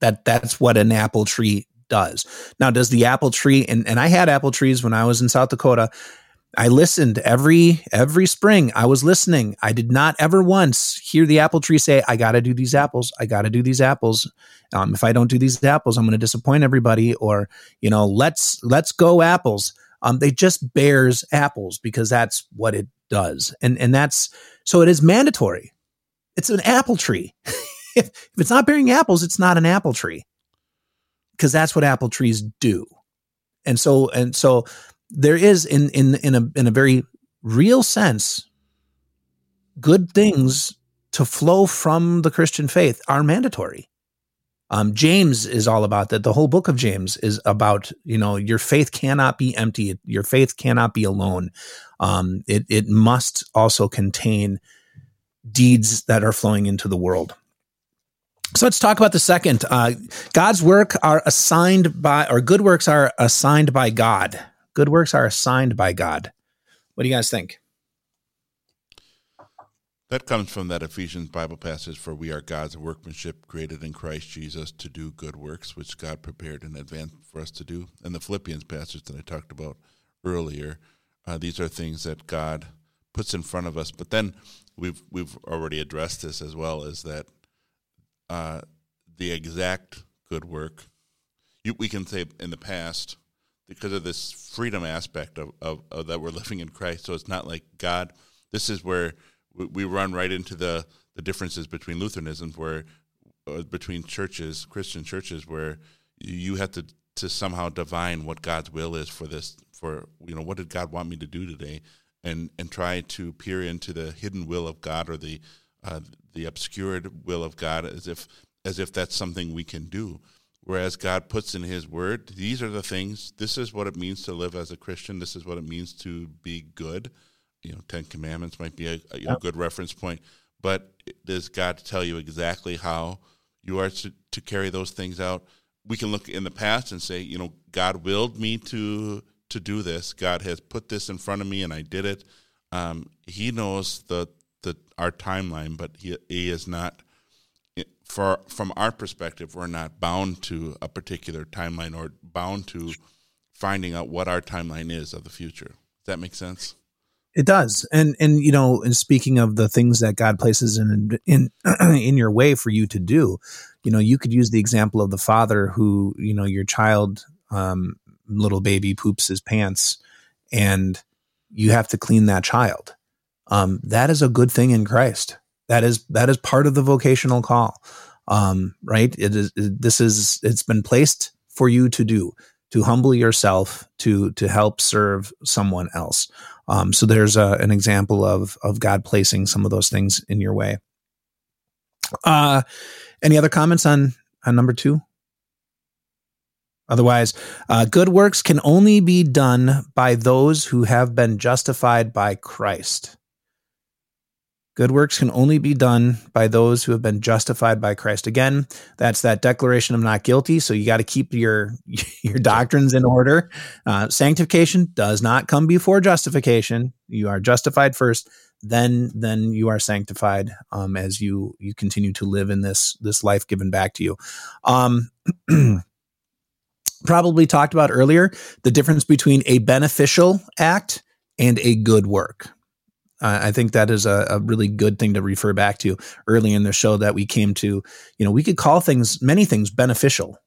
That that's what an apple tree does. Now, does the apple tree? And and I had apple trees when I was in South Dakota. I listened every every spring. I was listening. I did not ever once hear the apple tree say, "I got to do these apples. I got to do these apples. Um, if I don't do these apples, I'm going to disappoint everybody." Or you know, let's let's go apples. Um, they just bears apples because that's what it does, and and that's so it is mandatory. It's an apple tree. if, if it's not bearing apples, it's not an apple tree because that's what apple trees do. And so and so there is in in in a in a very real sense good things to flow from the Christian faith are mandatory. Um, James is all about that. The whole book of James is about you know your faith cannot be empty. Your faith cannot be alone. Um, it it must also contain deeds that are flowing into the world. So let's talk about the second. Uh, God's work are assigned by, or good works are assigned by God. Good works are assigned by God. What do you guys think? That comes from that Ephesians Bible passage for we are God's workmanship created in Christ Jesus to do good works, which God prepared in advance for us to do. And the Philippians passage that I talked about earlier, uh, these are things that God puts in front of us. But then we've we've already addressed this as well as that uh, the exact good work you, we can say in the past because of this freedom aspect of, of, of that we're living in Christ. So it's not like God. This is where we run right into the, the differences between Lutheranism, where uh, between churches, Christian churches, where you have to to somehow divine what God's will is for this. For you know, what did God want me to do today, and and try to peer into the hidden will of God or the uh, the obscured will of God as if as if that's something we can do. Whereas God puts in His Word, these are the things. This is what it means to live as a Christian. This is what it means to be good you know, Ten Commandments might be a, a yep. good reference point. But does God tell you exactly how you are to, to carry those things out? We can look in the past and say, you know, God willed me to to do this. God has put this in front of me, and I did it. Um, he knows the the our timeline, but he he is not. For from our perspective, we're not bound to a particular timeline or bound to finding out what our timeline is of the future. Does that make sense? It does, and and you know, and speaking of the things that God places in in in your way for you to do, you know, you could use the example of the father who, you know, your child, um, little baby poops his pants, and you have to clean that child. Um, that is a good thing in Christ. That is that is part of the vocational call, um, right? It is this is it's been placed for you to do to humble yourself to to help serve someone else. Um, so there's a, an example of of God placing some of those things in your way. Uh, any other comments on on number two? Otherwise, uh, good works can only be done by those who have been justified by Christ. Good works can only be done by those who have been justified by Christ. Again, that's that declaration of not guilty. So you got to keep your your doctrines in order. Uh, sanctification does not come before justification. You are justified first, then then you are sanctified um, as you you continue to live in this this life given back to you. Um, probably talked about earlier the difference between a beneficial act and a good work I think that is a, a, really good thing to refer back to early in the show that we came to. You know, we could call things, many things, beneficial,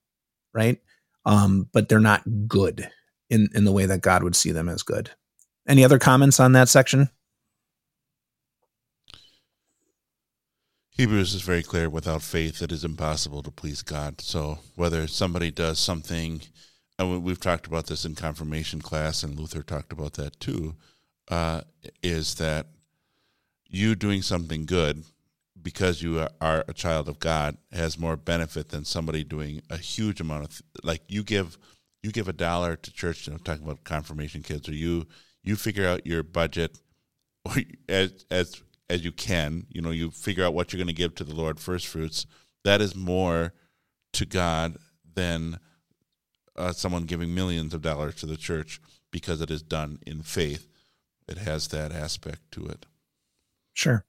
right? Um, but they're not good in in the way that God would see them as good. Any other comments on that section? Hebrews is very clear without faith it is impossible to please God. So whether somebody does something, and we've talked about this in confirmation class, and Luther talked about that too uh, is that you doing something good because you are a child of God has more benefit than somebody doing a huge amount of like you give you give a dollar to church. You know, talking about confirmation kids, or you you figure out your budget as as as you can. You know, you figure out what you're going to give to the Lord first fruits. That is more to God than uh, someone giving millions of dollars to the church because it is done in faith it has that aspect to it. Sure.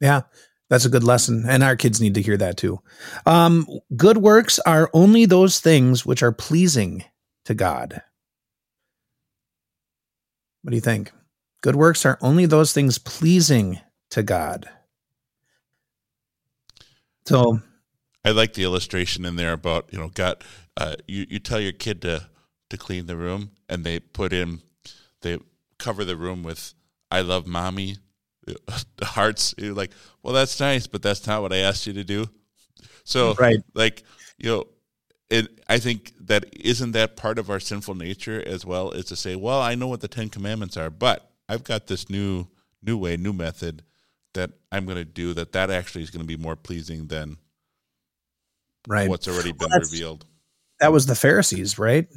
Yeah. That's a good lesson. And our kids need to hear that too. Um, good works are only those things which are pleasing to God. What do you think? Good works are only those things pleasing to God. So I like the illustration in there about, you know, God, uh, you, you tell your kid to, to clean the room and they put in they cover the room with "I love mommy" hearts. You're like, well, that's nice, but that's not what I asked you to do. So, Right. like, you know, and I think that isn't that part of our sinful nature as well is to say, well, I know what the Ten Commandments are, but I've got this new new way, new method that I'm going to do that that actually is going to be more pleasing than Right. what's already been that's- revealed. That was the Pharisees, right?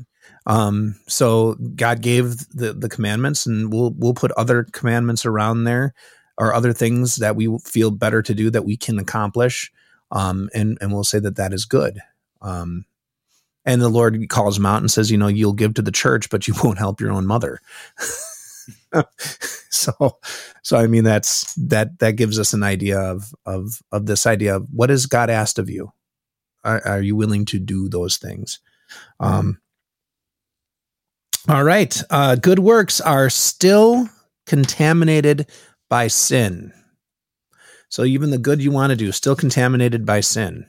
Um, so God gave the the commandments, and we'll we'll put other commandments around there, or other things that we feel better to do that we can accomplish, um, and and we'll say that that is good. Um, and the Lord calls them out and says, you know, you'll give to the church, but you won't help your own mother. so, so I mean, that's that that gives us an idea of of of this idea of what has God asked of you are, are you willing to do those things? Um all right. Uh good works are still contaminated by sin. So even the good you want to do is still contaminated by sin.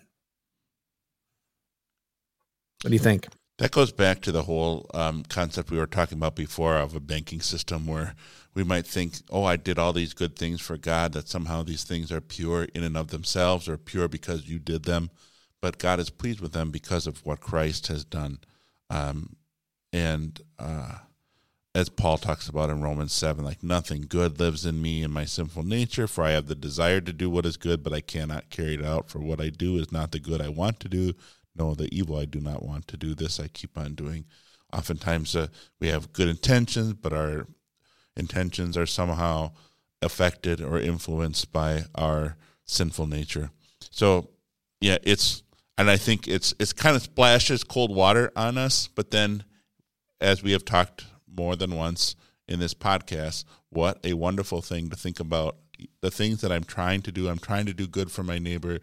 What do you think? That goes back to the whole um, concept we were talking about before of a banking system where we might think, oh, I did all these good things for God, that somehow these things are pure in and of themselves or pure because you did them. But God is pleased with them because of what Christ has done. Um, and uh, as Paul talks about in Romans 7, like nothing good lives in me in my sinful nature, for I have the desire to do what is good, but I cannot carry it out. For what I do is not the good I want to do, no, the evil I do not want to do. This I keep on doing. Oftentimes uh, we have good intentions, but our intentions are somehow affected or influenced by our sinful nature. So, yeah, it's and I think it's it's kind of splashes cold water on us, but then as we have talked more than once in this podcast, what a wonderful thing to think about the things that I'm trying to do. I'm trying to do good for my neighbor,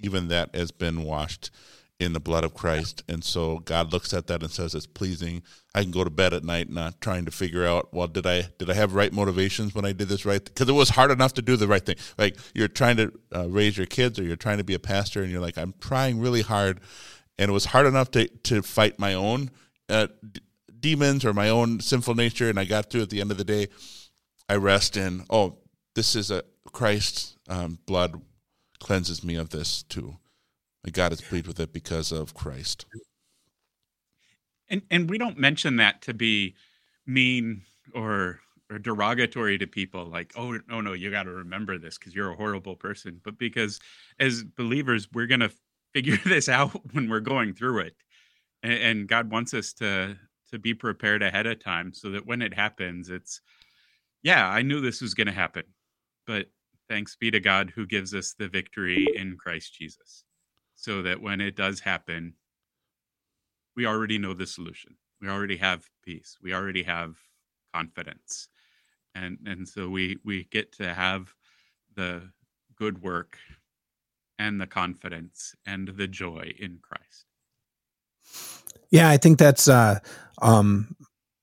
even that has been washed in the blood of Christ. And so God looks at that and says it's pleasing. I can go to bed at night not trying to figure out, well, did I did I have right motivations when I did this right? Because it was hard enough to do the right thing. Like you're trying to uh, raise your kids or you're trying to be a pastor and you're like, I'm trying really hard. And it was hard enough to, to fight my own uh, d- demons or my own sinful nature. And I got through at the end of the day. I rest in, oh, this is a Christ's um, blood cleanses me of this too. God is pleased with it because of Christ. And and we don't mention that to be mean or or derogatory to people like oh no no you got to remember this because you're a horrible person. But because as believers we're going to figure this out when we're going through it. And, and god wants us to to be prepared ahead of time so that when it happens it's yeah i knew this was going to happen. But thanks be to god who gives us the victory in christ jesus so that when it does happen we already know the solution. We already have peace. We already have confidence. And and so we we get to have the good work and the confidence and the joy in christ. Yeah, I think that's uh um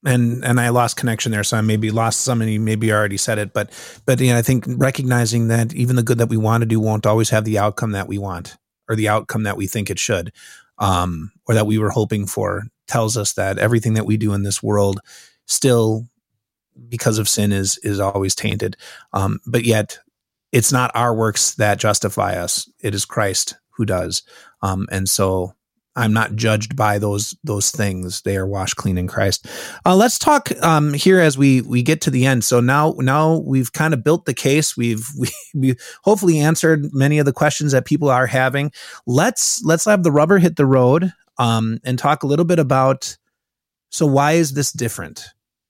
and and I lost connection there, so I maybe lost somebody, maybe already said it, but but yeah, I think recognizing that even the good that we want to do won't always have the outcome that we want or the outcome that we think it should, um, or that we were hoping for, tells us that everything that we do in this world still because of sin is is always tainted. Um, but yet it's not our works that justify us. It is Christ who does. Um, and so I'm not judged by those those things. They are washed clean in Christ. Uh, let's talk um, here as we we get to the end. So now now we've kind of built the case. We've we, we hopefully answered many of the questions that people are having. Let's let's have the rubber hit the road um, and talk a little bit about. So why is this different?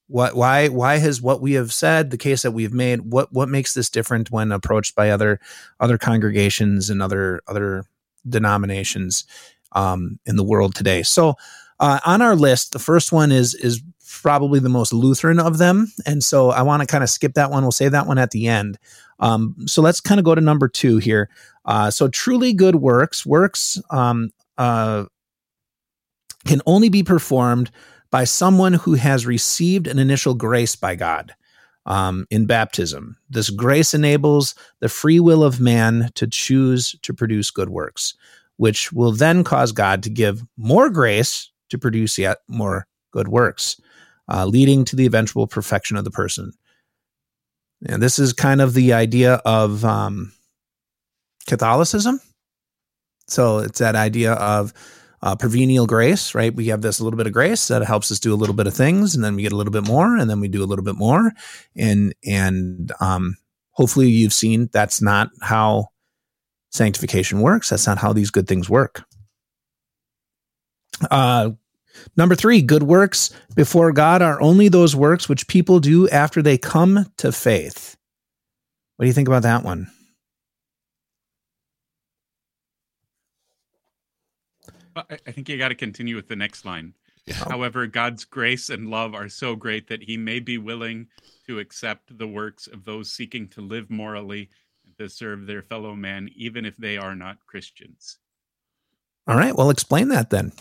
What why why has what we have said, the case that we've made, what what makes this different when approached by other other congregations and other other denominations? Um, in the world today. So uh, on our list, the first one is is probably the most Lutheran of them, and so I want to kind of skip that one. We'll save that one at the end. Um, so let's kind of go to number two here. Uh, so truly good works works um, uh, can only be performed by someone who has received an initial grace by God. Um, in baptism. This grace enables the free will of man to choose to produce good works which will then cause God to give more grace to produce yet more good works. uh, leading to the eventual perfection of the person. And this is kind of the idea of um, Catholicism. So it's that idea of uh, prevenient grace, right? We have this little bit of grace that helps us do a little bit of things, and then we get a little bit more, and then we do a little bit more, and and um, hopefully you've seen that's not how sanctification works. That's not how these good things work. Uh, number three, good works before God are only those works which people do after they come to faith. What do you think about that one? I think you got to continue with the next line. Yeah. However, God's grace and love are so great that he may be willing to accept the works of those seeking to live morally and to serve their fellow man, even if they are not Christians. All right. Well, explain that then.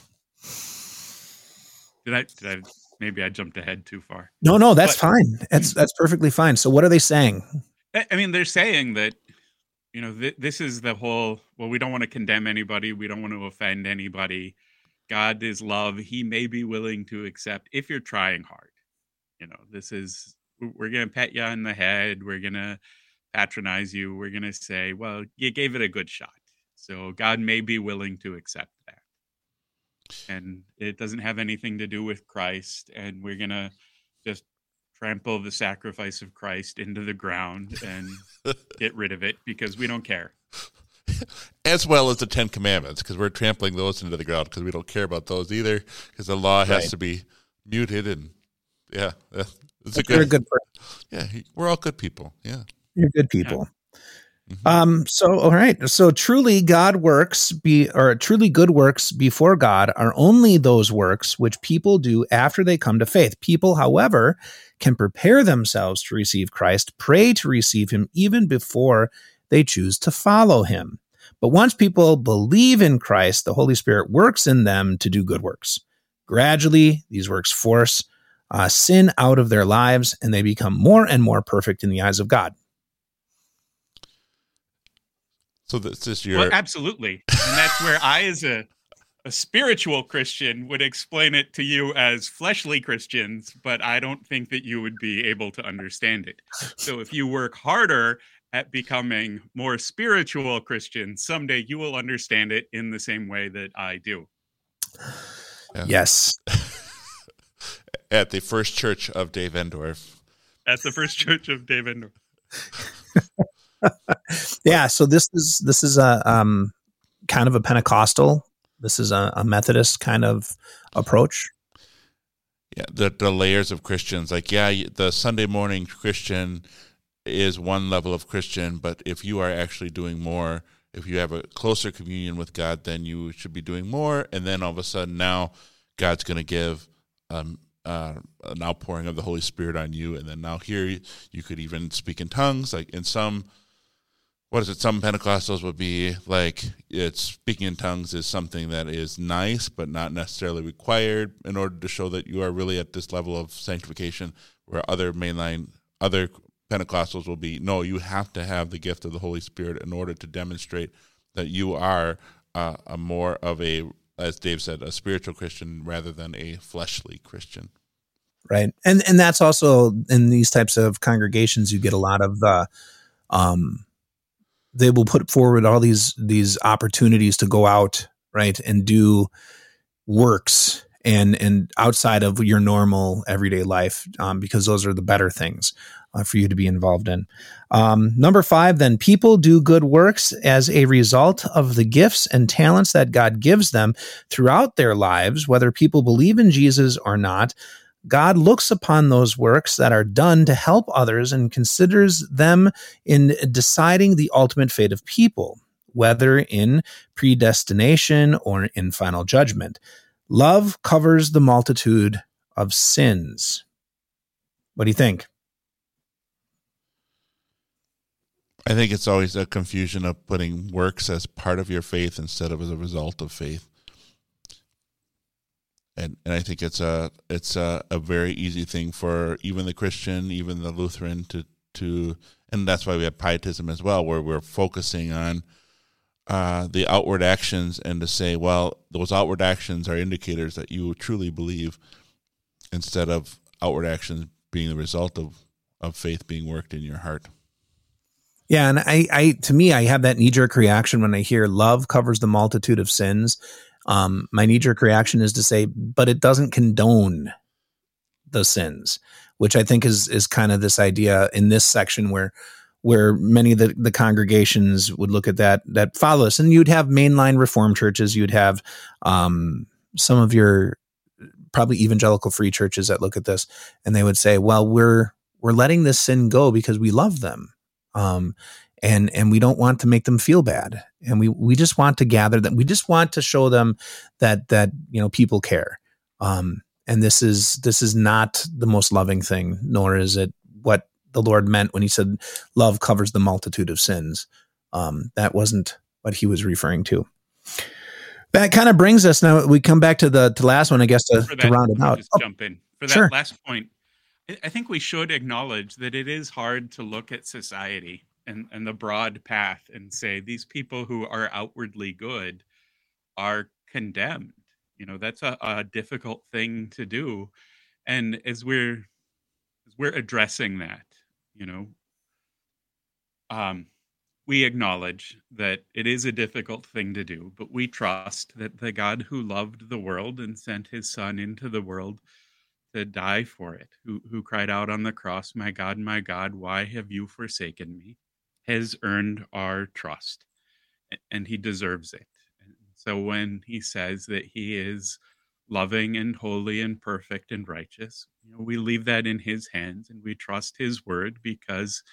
Did I, did I, maybe I jumped ahead too far. No, no, that's but, fine. That's, that's perfectly fine. So what are they saying? I mean, they're saying that you know th- this is the whole well we don't want to condemn anybody we don't want to offend anybody god is love he may be willing to accept if you're trying hard you know this is we're going to pat you on the head we're going to patronize you we're going to say well you gave it a good shot so god may be willing to accept that and it doesn't have anything to do with christ and we're going to just trample the sacrifice of Christ into the ground and get rid of it because we don't care. As well as the Ten Commandments, because we're trampling those into the ground because we don't care about those either, because the law has right. to be muted and yeah, it's a good, a good person. Yeah, we're all good people. Yeah, you're good people. Mm-hmm. Um, so all right. So truly God works be or truly good works before God are only those works which people do after they come to faith. People, however, can prepare themselves to receive Christ, pray to receive him even before they choose to follow him. But once people believe in Christ, the Holy Spirit works in them to do good works. Gradually, these works force uh, sin out of their lives and they become more and more perfect in the eyes of God. So this is your well, absolutely, and that's where I, as a a spiritual Christian, would explain it to you as fleshly Christians, but I don't think that you would be able to understand it. So if you work harder at becoming more spiritual Christian, someday you will understand it in the same way that I do. Yeah. Yes. at the first church of Dave Endorf. At the first church of Dave Endorf. yeah, so this is this is a um, kind of a Pentecostal. This is a, a Methodist kind of approach. Yeah, the the layers of Christians. Like, yeah, the Sunday morning Christian is one level of Christian, but if you are actually doing more, if you have a closer communion with God, then you should be doing more. And then all of a sudden, now God's going to give um, uh, an outpouring of the Holy Spirit on you, and then now here you could even speak in tongues. Like in some what is it? Some Pentecostals would be like it's speaking in tongues is something that is nice, but not necessarily required in order to show that you are really at this level of sanctification. Where other mainline, other Pentecostals will be no, you have to have the gift of the Holy Spirit in order to demonstrate that you are uh, a more of a, as Dave said, a spiritual Christian rather than a fleshly Christian. Right, and and that's also in these types of congregations you get a lot of the. Um, they will put forward all these these opportunities to go out right and do works and and outside of your normal everyday life um, because those are the better things uh, for you to be involved in. Um, number five then people do good works as a result of the gifts and talents that god gives them throughout their lives whether people believe in jesus or not God looks upon those works that are done to help others and considers them in deciding the ultimate fate of people, whether in predestination or in final judgment. Love covers the multitude of sins. What do you think? I think it's always a confusion of putting works as part of your faith instead of as a result of faith and and I think it's a it's a, a very easy thing for even the Christian, even the Lutheran to to, and that's why we have pietism as well, where we're focusing on uh, the outward actions and to say, well, those outward actions are indicators that you truly believe, instead of outward actions being the result of of faith being worked in your heart. Yeah, and I, I to me, I have that knee jerk reaction when I hear love covers the multitude of sins. Um, my knee jerk reaction is to say, but it doesn't condone the sins, which I think is is kind of this idea in this section where where many of the, the congregations would look at that that follow us, and you'd have mainline reform churches, you'd have um, some of your probably evangelical free churches that look at this, and they would say, well, we're we're letting this sin go because we love them um, and and we don't want to make them feel bad and we we just want to gather them we just want to show them that that you know people care. Um, and this is this is not the most loving thing nor is it what the lord meant when he said love covers the multitude of sins. Um, that wasn't what he was referring to. That kind of brings us now we come back to the to last one i guess to, that, to round it out. just oh, jump in. For that sure. last point I think we should acknowledge that it is hard to look at society and, and the broad path and say these people who are outwardly good are condemned. You know, that's a, a difficult thing to do. And as we're as we're addressing that, you know, um, we acknowledge that it is a difficult thing to do, but we trust that the God who loved the world and sent his son into the world to die for it, who, who cried out on the cross, My God, my God, why have you forsaken me? Has earned our trust and he deserves it. So when he says that he is loving and holy and perfect and righteous, you know, we leave that in his hands and we trust his word because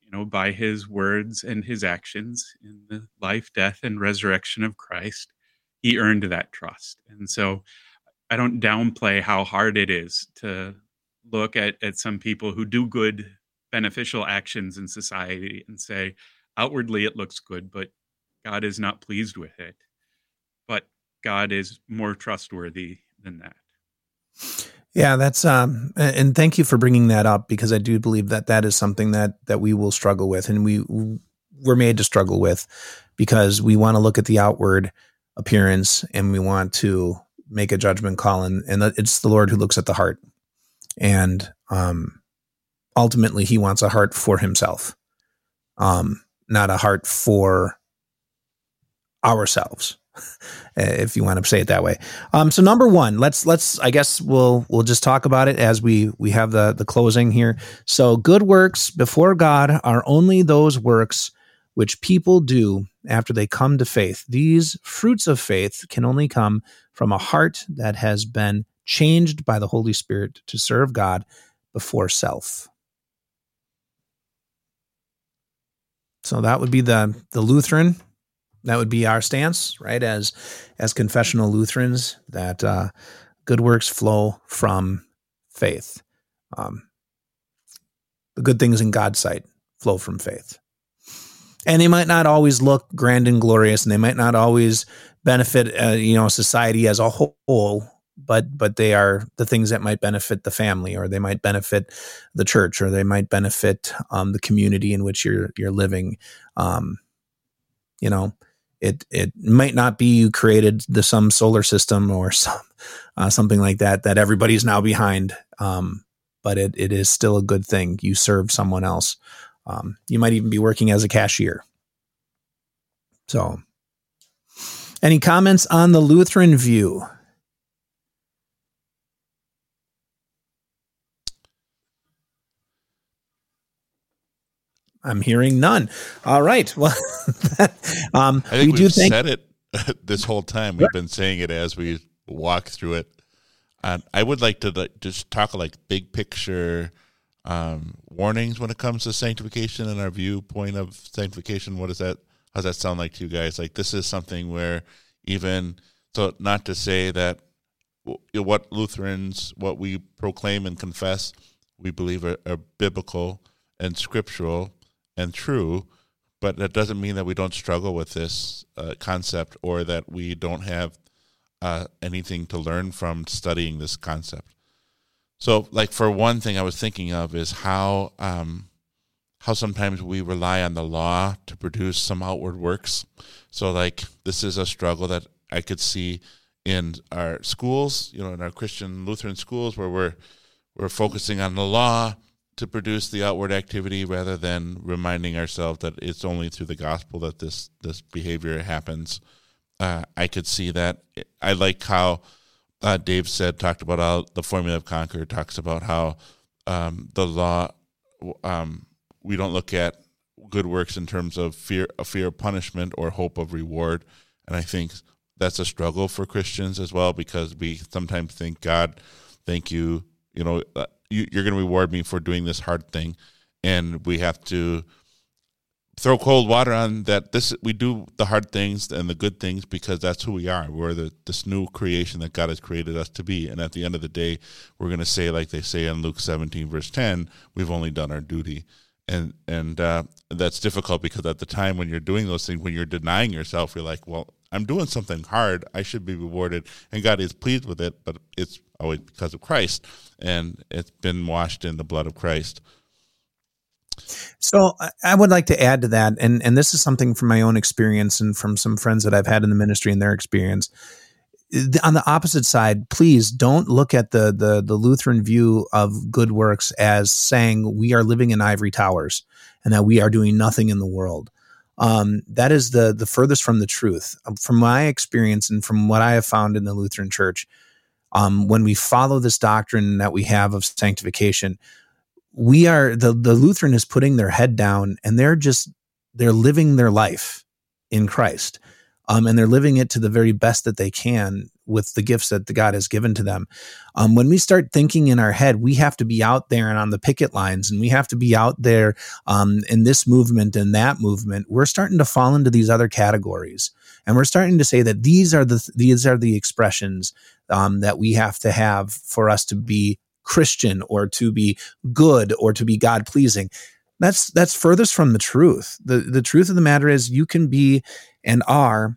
you know by his words and his actions in the life, death and resurrection of Christ, he earned that trust. And so I don't downplay how hard it is to look at at some people who do good beneficial actions in society and say outwardly it looks good but god is not pleased with it. But god is more trustworthy than that. Yeah that's um and thank you for bringing that up because i do believe that that is something that that we will struggle with and we we're made to struggle with because we want to look at the outward appearance and we want to make a judgment call and, and it's the lord who looks at the heart. And um ultimately he wants a heart for himself, um, not a heart for ourselves, if you want to say it that way. Um, so number one, let's let's I guess we'll we'll just talk about it as we we have the the closing here. So good works before God are only those works which people do after they come to faith. These fruits of faith can only come from a heart that has been changed by the Holy Spirit to serve God before self. So that would be the the Lutheran. That would be our stance, right? As as confessional Lutherans, that uh, good works flow from faith. Um, the good things in God's sight flow from faith, and they might not always look grand and glorious, and they might not always benefit, uh, you know, society as a whole but but they are the things that might benefit the family or they might benefit the church or they might benefit um, the community in which you're you're living. Um, you know it it might not be you created the some solar system or some uh, something like that that everybody's now behind um, but it, it is still a good thing. You serve someone else. Um, you might even be working as a cashier. So any comments on the lutheran view I'm hearing none. All right. Well, um, I think we have said it this whole time. We've been saying it as we walk through it. And I would like to like, just talk like big picture um, warnings when it comes to sanctification and our viewpoint of sanctification. What does that? How does that sound like to you guys? Like this is something where even so, not to say that what Lutherans, what we proclaim and confess, we believe are, are biblical and scriptural and true, but that doesn't mean that we don't struggle with this uh, concept or that we don't have uh, anything to learn from studying this concept. So, like for one thing, I was thinking of is how um, how sometimes we rely on the law to produce some outward works. So, like this is a struggle that I could see in our schools, you know, in our Christian Lutheran schools, where we're we're focusing on the law to produce the outward activity rather than reminding ourselves that it's only through the gospel that this this behavior happens. Uh, I could see that. I like how uh, Dave said talked about how the formula of Concord talks about how um, the law um, we don't look at good works in terms of fear a fear of punishment or hope of reward, and I think that's a struggle for Christians as well because we sometimes think God, thank you, you know, uh, you, you're going to reward me for doing this hard thing, and we have to throw cold water on that this we do the hard things and the good things because that's who we are. We're the this new creation that god has created us to be. And at the end of the day we're going to say like they say in luke 17 verse 10 we've only done our duty. And and uh, that's difficult because at the time when you're doing those things when you're denying yourself you're like well i'm doing something hard. I should be rewarded. And god is pleased with it but it's always because of christ and it's been washed in the blood of christ so I would like to add to that, and and this is something from my own experience and from some friends that I've had in the ministry and their experience. On the opposite side, please don't look at the the the Lutheran view of good works as saying we are living in ivory towers and that we are doing nothing in the world. Um, that is the the furthest from the truth. Um, from my experience and from what I have found in the Lutheran Church, um, when we follow this doctrine that we have of sanctification, we are the the Lutheran is putting their head down and they're just they're living their life in Christ. Um, and they're living it to the very best that they can with the gifts that the God has given to them. Um, when we start thinking in our head, we have to be out there and on the picket lines, and we have to be out there um, in this movement and that movement. We're starting to fall into these other categories, and we're starting to say that these are the these are the expressions um, that we have to have for us to be Christian or to be good or to be God pleasing. That's that's furthest from the truth. The the truth of the matter is you can be and are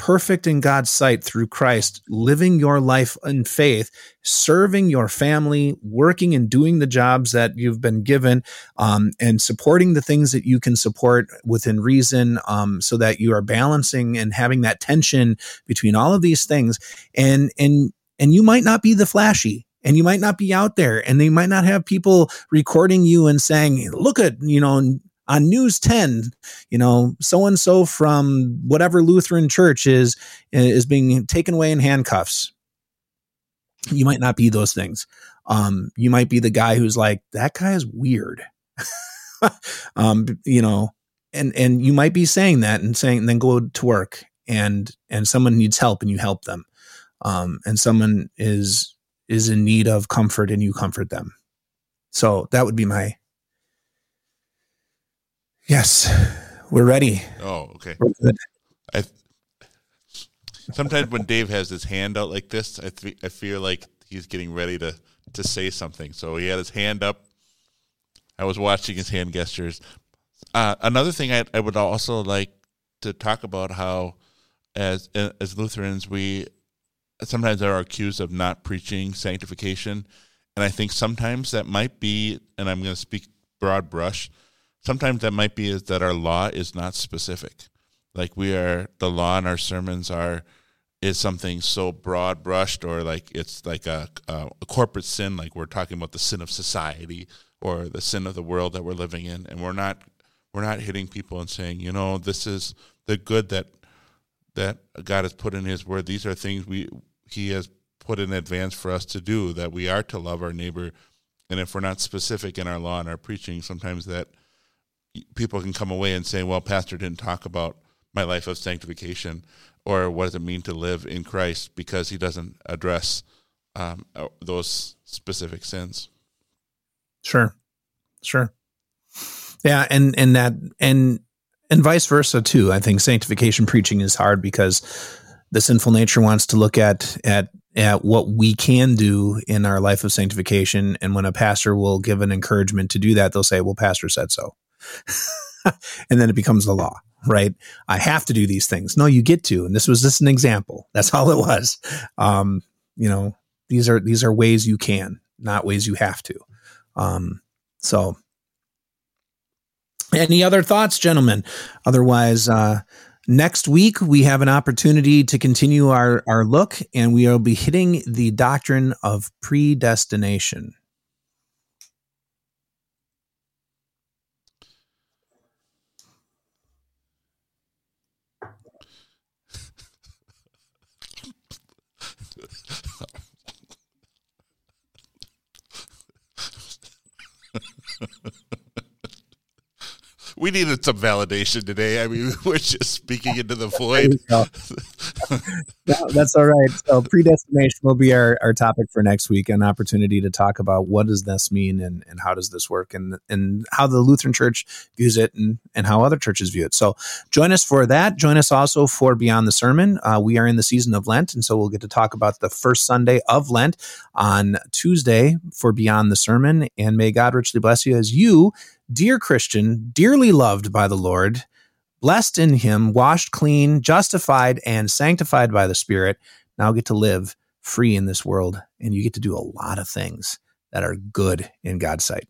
perfect in God's sight through Christ, living your life in faith, serving your family, working and doing the jobs that you've been given, um, and supporting the things that you can support within reason, um, so that you are balancing and having that tension between all of these things. And and and you might not be the flashy and you might not be out there and they might not have people recording you and saying look at you know on news 10 you know so and so from whatever lutheran church is is being taken away in handcuffs. You might not be those things. Um, you might be the guy who's like that guy is weird. Um, you know and and you might be saying that and saying and then go to work and and someone needs help and you help them. Um, and someone is is in need of comfort and you comfort them. So that would be my Yes, we're ready. Oh, okay. I sometimes when Dave has his hand out like this, I th- I feel like he's getting ready to to say something. So he had his hand up. I was watching his hand gestures. Uh, another thing I, I would also like to talk about how as as Lutherans we sometimes are accused of not preaching sanctification. And I think sometimes that might be, and I'm going to speak broad brush, sometimes that might be is that our law is not specific. Like we are, the law in our sermons are, is something so broad brushed or like it's like a, a, a corporate sin, like we're talking about the sin of society or the sin of the world that we're living in. And we're not, we're not hitting people and saying, you know, this is the good that that God has put in His Word. These are things we he has put in advance for us to do that we are to love our neighbor and if we're not specific in our law and our preaching sometimes that people can come away and say well pastor didn't talk about my life of sanctification or what does it mean to live in christ because he doesn't address um, uh, those specific sins. Sure. Sure. Yeah and and that and and vice versa too. I think sanctification preaching is hard because the sinful nature wants to look at at at what we can do in our life of sanctification. And when a pastor will give an encouragement to do that they'll say well pastor said so and then it becomes the law right? I have to do these things. No you get to and this was just an example. That's all it was. Um you know these are these are ways you can not ways you have to. Um so any other thoughts gentlemen? Otherwise uh Next week, we have an opportunity to continue our, our look, and we will be hitting the doctrine of predestination. we needed some validation today. I mean, we're just speaking into the void. no, that's all right. So predestination will be our, our topic for next week, an opportunity to talk about what does this mean and, and how does this work and, and how the Lutheran Church views it and, and how other churches view it. So join us for that. Join us also for Beyond the Sermon. Uh, we are in the season of Lent, and so we'll get to talk about the first Sunday of Lent on Tuesday for Beyond the Sermon. And may God richly bless you as you Dear Christian, dearly loved by the Lord, blessed in him, washed clean, justified, and sanctified by the Spirit, now get to live free in this world. And you get to do a lot of things that are good in God's sight.